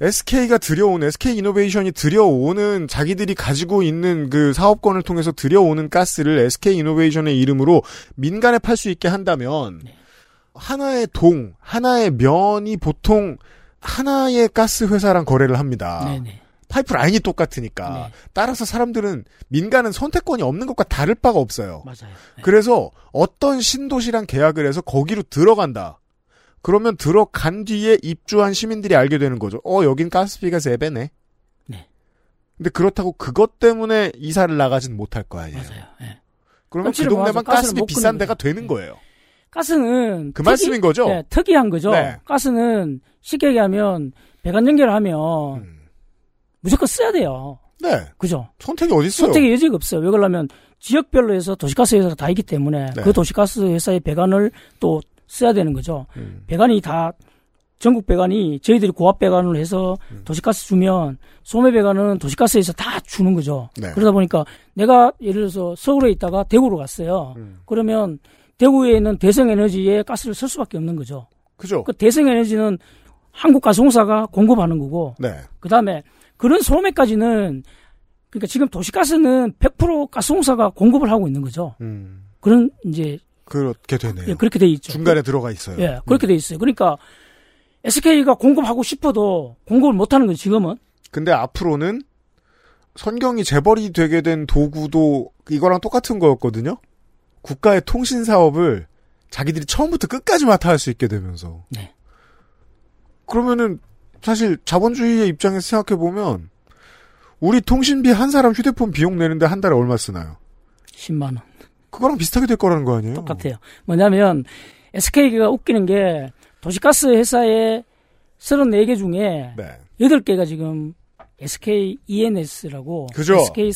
SK가 들여온, SK 이노베이션이 들여오는 자기들이 가지고 있는 그 사업권을 통해서 들여오는 가스를 SK 이노베이션의 이름으로 민간에 팔 수 있게 한다면 네. 하나의 동, 하나의 면이 보통 하나의 가스 회사랑 거래를 합니다. 네네. 파이프 라인이 똑같으니까. 따라서 사람들은 민간은 선택권이 없는 것과 다를 바가 없어요. 맞아요. 그래서 어떤 신도시랑 계약을 해서 거기로 들어간다. 그러면 들어간 뒤에 입주한 시민들이 알게 되는 거죠. 어, 여긴 가스비가 3배네. 네. 근데 그렇다고 그것 때문에 이사를 나가진 못할 거 아니에요. 예. 그러면 그 동네만 가스비 못 비싼 데가 되는 거예요. 가스는 그 말씀인 거죠? 네, 특이한 거죠. 네. 가스는 쉽게 얘기하면 배관 연결을 하면 무조건 써야 돼요. 음. 네. 그죠? 선택이 어디 있어요? 선택의 여지가 없어요. 왜 그러냐면 지역별로 해서 도시가스 회사가 다 있기 때문에 네. 그 도시가스 회사의 배관을 또 써야 되는 거죠. 음. 배관이 다 전국 배관이 저희들이 고압 배관을 해서 음. 도시가스 주면 소매 배관은 도시가스에서 다 주는 거죠. 네. 그러다 보니까 내가 예를 들어서 서울에 있다가 대구로 갔어요. 음. 그러면 대구에 있는 대성에너지에 가스를 쓸 수밖에 없는 거죠. 그죠? 그 대성에너지는 한국가스공사가 공급하는 거고 네. 그 다음에 그런 소매까지는 그러니까 지금 도시가스는 100% 가스공사가 공급을 하고 있는 거죠. 음. 그런 이제 그렇게 되네요. 예, 그렇게 돼 있죠. 중간에 들어가 있어요. 예, 그렇게 돼 있어요. 그러니까 SK가 공급하고 싶어도 공급을 못 하는 거죠, 지금은. 근데 앞으로는 선경이 재벌이 되게 된 도구도 이거랑 똑같은 거였거든요. 국가의 통신 사업을 자기들이 처음부터 끝까지 맡아 할 수 있게 되면서. 네. 그러면은 사실 자본주의의 입장에서 생각해 보면 우리 통신비 한 사람 휴대폰 비용 내는데 한 달에 얼마 쓰나요? 10만 원. 그거랑 비슷하게 될 거라는 거 아니에요? 똑같아요. 뭐냐면 SK가 웃기는 게 도시가스 회사의 34개 중에 네. 8개가 지금 SK ENS라고 그죠. SK,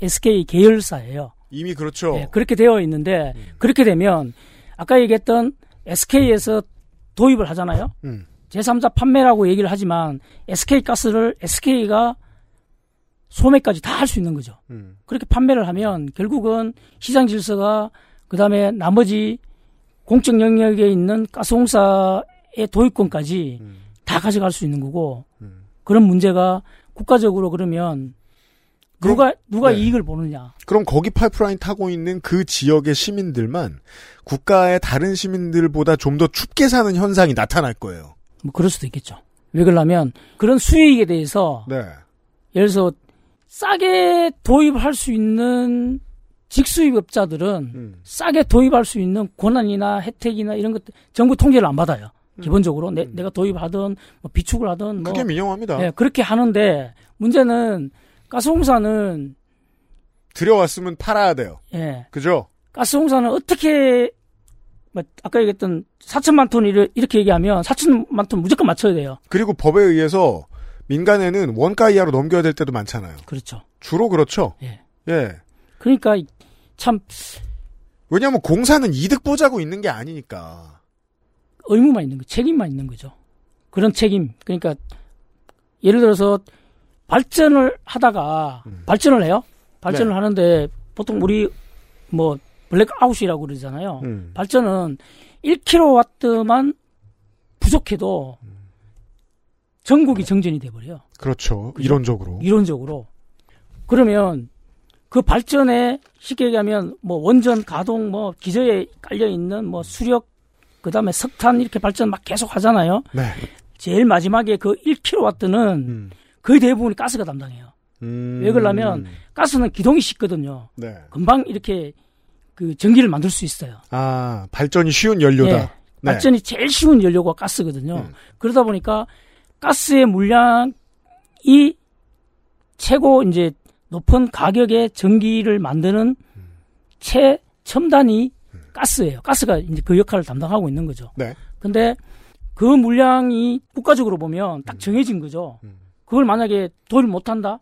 SK 계열사예요. 이미 그렇죠. 네, 그렇게 되어 있는데 그렇게 되면 아까 얘기했던 SK에서 도입을 하잖아요. 음. 제3자 판매라고 얘기를 하지만 SK 가스를 SK가 소매까지 다 할 수 있는 거죠. 음. 그렇게 판매를 하면 결국은 시장 질서가 그 다음에 나머지 공적 영역에 있는 가스공사의 도입권까지 다 가져갈 수 있는 거고 그런 문제가 국가적으로 그러면 누가 누가 네. 이익을 보느냐? 그럼 거기 파이프라인 타고 있는 그 지역의 시민들만 국가의 다른 시민들보다 좀 더 춥게 사는 현상이 나타날 거예요. 뭐 그럴 수도 있겠죠. 왜 그러냐면 그런 수익에 대해서 네. 예를 들어서 싸게 도입할 수 있는 직수입업자들은 음. 싸게 도입할 수 있는 권한이나 혜택이나 이런 것들 정부 통제를 안 받아요. 기본적으로 내, 내가 도입하든 뭐 비축을 하든 뭐 음. 그게 민영화입니다. 예, 그렇게 하는데 문제는 가스공사는 들여왔으면 팔아야 돼요. 예, 그죠? 가스공사는 어떻게 뭐 아까 얘기했던 4천만 톤 이렇게 얘기하면 4천만 톤 무조건 맞춰야 돼요. 그리고 법에 의해서 민간에는 원가 이하로 넘겨야 될 때도 많잖아요. 그렇죠. 주로 그렇죠. 예. 예. 그러니까 참 왜냐하면 공사는 이득 보자고 있는 게 아니니까. 의무만 있는 거, 책임만 있는 거죠. 그런 책임. 그러니까 예를 들어서 발전을 하다가 발전을 해요. 발전을 네. 하는데 보통 우리 뭐 블랙아웃이라고 그러잖아요. 음. 발전은 1kW만 부족해도 전국이 정전이 돼버려요. 그렇죠. 이론적으로. 이론적으로. 그러면 그 발전에 쉽게 얘기하면 뭐 원전 가동 뭐 기저에 깔려 있는 뭐 수력 그다음에 석탄 이렇게 발전 막 계속 하잖아요. 네. 제일 마지막에 그 1kW는 거의 대부분이 가스가 담당해요. 음. 왜 그러냐면 가스는 기동이 쉽거든요. 네. 금방 이렇게 그 전기를 만들 수 있어요. 아, 발전이 쉬운 연료다. 예. 네. 음. 발전이 제일 쉬운 연료가 가스거든요. 그러다 보니까 가스의 물량이 최고 이제 높은 가격의 전기를 만드는 최첨단이 가스예요. 가스가 이제 그 역할을 담당하고 있는 거죠. 네. 근데 그 물량이 국가적으로 보면 딱 정해진 거죠. 그걸 만약에 도입 못한다?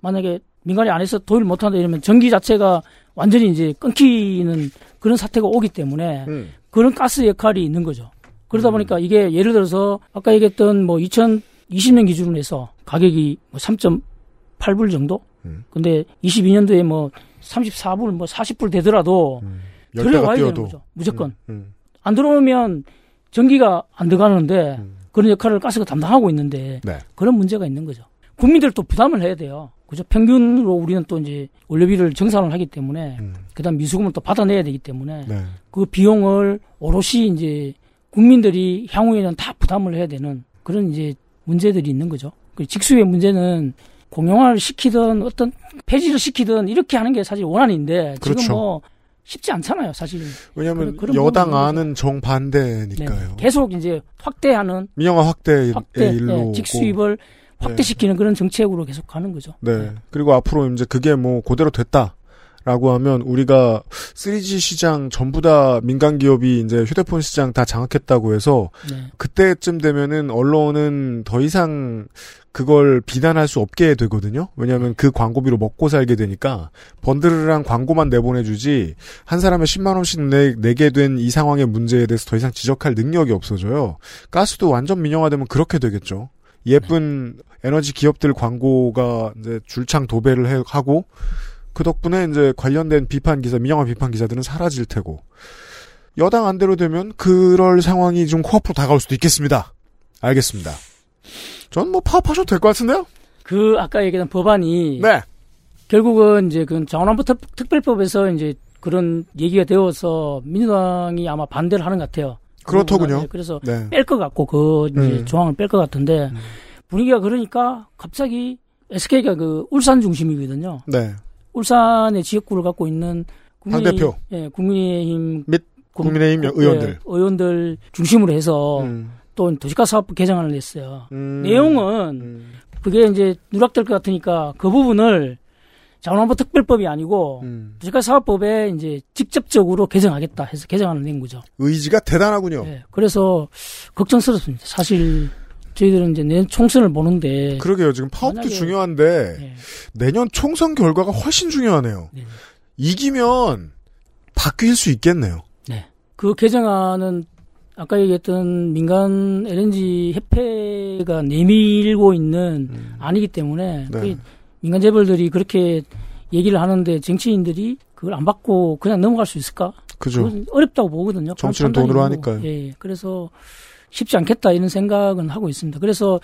만약에 민간이 안 해서 도입 못한다 이러면 전기 자체가 완전히 이제 끊기는 그런 사태가 오기 때문에 음. 그런 가스 역할이 있는 거죠. 그러다 보니까 이게 예를 들어서 아까 얘기했던 뭐 2020년 기준으로 해서 가격이 뭐 3.8불 정도? 근데 22년도에 뭐 34불, 뭐 40불 되더라도 열대가 들어와야 되는. 거죠. 무조건. 음. 안 들어오면 전기가 안 들어가는데 그런 역할을 가스가 담당하고 있는데 네. 그런 문제가 있는 거죠. 국민들도 부담을 해야 돼요. 그죠? 평균으로 우리는 또 이제 원료비를 정산을 하기 때문에 그다음 미수금을 또 받아내야 되기 때문에 네. 그 비용을 오롯이 이제 국민들이 향후에는 다 부담을 해야 되는 그런 이제 문제들이 있는 거죠. 그 직수의 문제는 공용화를 시키든 어떤 폐지를 시키든 이렇게 하는 게 사실 원안인데 그렇죠. 지금 뭐 쉽지 않잖아요, 사실. 왜냐하면 그런- 그런 여당 안은 정반대니까요. 네. 계속 이제 확대하는 민영화 확대의 확대, 일로 네. 직수입을 확대시키는 그런 정책으로 계속 가는 거죠. 네. 그리고 앞으로 이제 그게 뭐 그대로 됐다. 라고 하면 우리가 3G 시장 전부 다 민간 기업이 이제 휴대폰 시장 다 장악했다고 해서 네. 그때쯤 되면은 언론은 더 이상 그걸 비난할 수 없게 되거든요. 왜냐하면 그 광고비로 먹고 살게 되니까 번들르랑 광고만 내보내주지 한 사람에 10만 원씩 내, 내게 된 이 상황의 문제에 대해서 더 이상 지적할 능력이 없어져요. 가스도 완전 민영화되면 그렇게 되겠죠. 예쁜 에너지 기업들 광고가 이제 줄창 도배를 해- 하고 그 덕분에 이제 관련된 비판 기사, 민영화 비판 기사들은 사라질 테고 여당 안대로 되면 그럴 상황이 좀 코앞으로 다가올 수도 있겠습니다. 알겠습니다. 전 뭐 파업하셔도 될 것 같은데요? 그 아까 얘기한 법안이 네. 결국은 이제 그 자원안보 특- 특별법에서 이제 그런 얘기가 되어서 민주당이 아마 반대를 하는 것 같아요. 그렇더군요. 네, 그래서 네. 뺄것 같고 그 이제 음. 조항을 뺄 것 같은데 분위기가 그러니까 갑자기 SK가 그 울산 중심이거든요. 네. 울산의 지역구를 갖고 있는 국민의힘, 당대표. 예, 국민의힘 및 국- 국민의힘 국- 의원들. 예, 의원들 중심으로 해서 음. 또 도시가스 사업부 개정안을 냈어요. 음. 내용은 그게 이제 누락될 것 같으니까 그 부분을 자원안보 특별법이 아니고 음. 도시가스 사업법에 이제 직접적으로 개정하겠다 해서 개정안을 낸 거죠. 의지가 대단하군요. 예, 그래서 걱정스럽습니다. 사실 저희들은 이제 내년 총선을 보는데 그러게요. 지금 파업도 만약에- 중요한데 예. 내년 총선 결과가 훨씬 중요하네요. 이기면 바뀔 수 있겠네요. 그 개정안은 아까 얘기했던 민간 LNG 협회가 내밀고 있는 아니기 때문에 네. 그 민간 재벌들이 그렇게 얘기를 하는데 정치인들이 그걸 안 받고 그냥 넘어갈 수 있을까? 그죠. 어렵다고 보거든요. 정치는 돈으로. 하니까요. 예, 예. 그래서 쉽지 않겠다 이런 생각은 하고 있습니다. 그래서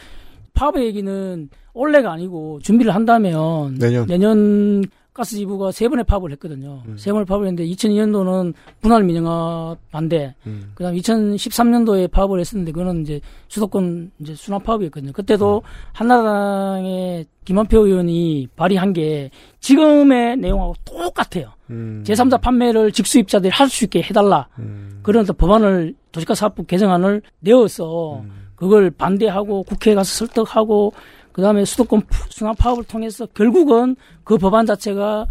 파업 얘기는 올해가 아니고 준비를 한다면 내년. 가스지부가 세 번의 파업을 했거든요. 음. 세 번의 파업을 했는데 2002년도는 분할 민영화 반대, 음. 그다음 2013년도에 파업을 했었는데 그거는 이제 수도권 이제 순환 파업이었거든요. 그때도 음. 한나라당의 김한표 의원이 발의한 게 지금의 내용하고 똑같아요. 음. 제3자 판매를 직수입자들이 할 수 있게 해달라. 그런 어떤 법안을 도시가 사업부 개정안을 내어서 그걸 반대하고 국회에 가서 설득하고 그 다음에 수도권 푸- 순환 파업을 통해서 결국은 그 법안 자체가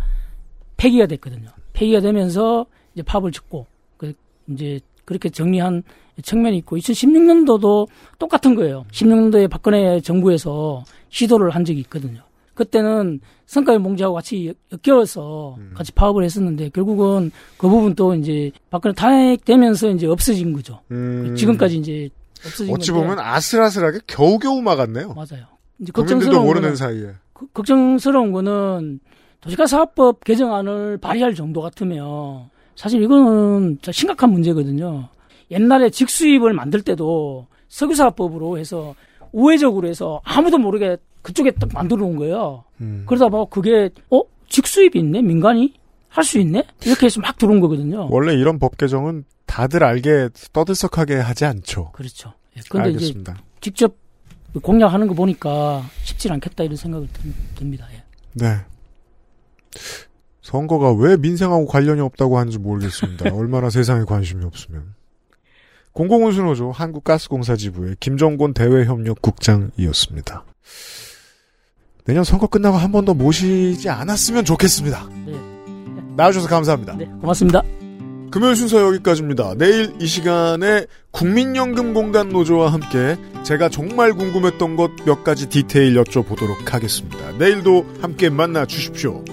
폐기가 됐거든요. 폐기가 되면서 이제 파업을 짓고 그 이제 그렇게 정리한 측면이 있고 2016년도도 똑같은 거예요. 16년도에 박근혜 정부에서 시도를 한 적이 있거든요. 그때는 성과연봉제하고 같이 엮여서 같이 파업을 했었는데 결국은 그 부분 또 이제 박근혜 탄핵되면서 이제 없어진 거죠. 음. 지금까지 이제 없어진 어찌 건데. 보면 아슬아슬하게 겨우겨우 막았네요. 맞아요. 이제 걱정스러운 모르는 거는 사이에. 그- 걱정스러운 거는 도시가 사업법 개정안을 발의할 정도 같으면 사실 이거는 심각한 문제거든요. 옛날에 직수입을 만들 때도 석유사업법으로 해서 우회적으로 해서 아무도 모르게 그쪽에 딱 만들어 놓은 거예요. 음. 그러다 봐 그게 어 직수입이 있네 민간이 할 수 있네 이렇게 해서 막 들어온 거거든요. 원래 이런 법 개정은 다들 알게 떠들썩하게 하지 않죠. 그렇죠. 예, 알겠습니다. 이제 직접 공략하는 거 보니까 쉽지 않겠다 이런 생각이 듭- 듭니다. 예. 네. 선거가 왜 민생하고 관련이 없다고 하는지 모르겠습니다. 얼마나 세상에 관심이 없으면. 공공운수노조 한국가스공사 지부의 김정곤 대외협력국장이었습니다. 내년 선거 끝나고 한 번 더 모시지 않았으면 좋겠습니다. 네. 나와주셔서 감사합니다. 네, 고맙습니다. 금요일 순서 여기까지입니다. 내일 이 시간에 국민연금공단 노조와 함께 제가 정말 궁금했던 것 몇 가지 디테일 여쭤보도록 하겠습니다. 내일도 함께 만나 주십시오.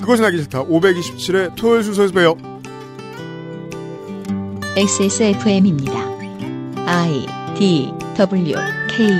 그것은 알기 싫다. 527회 토요일 순서에서 봬요. XSFM입니다. I D W K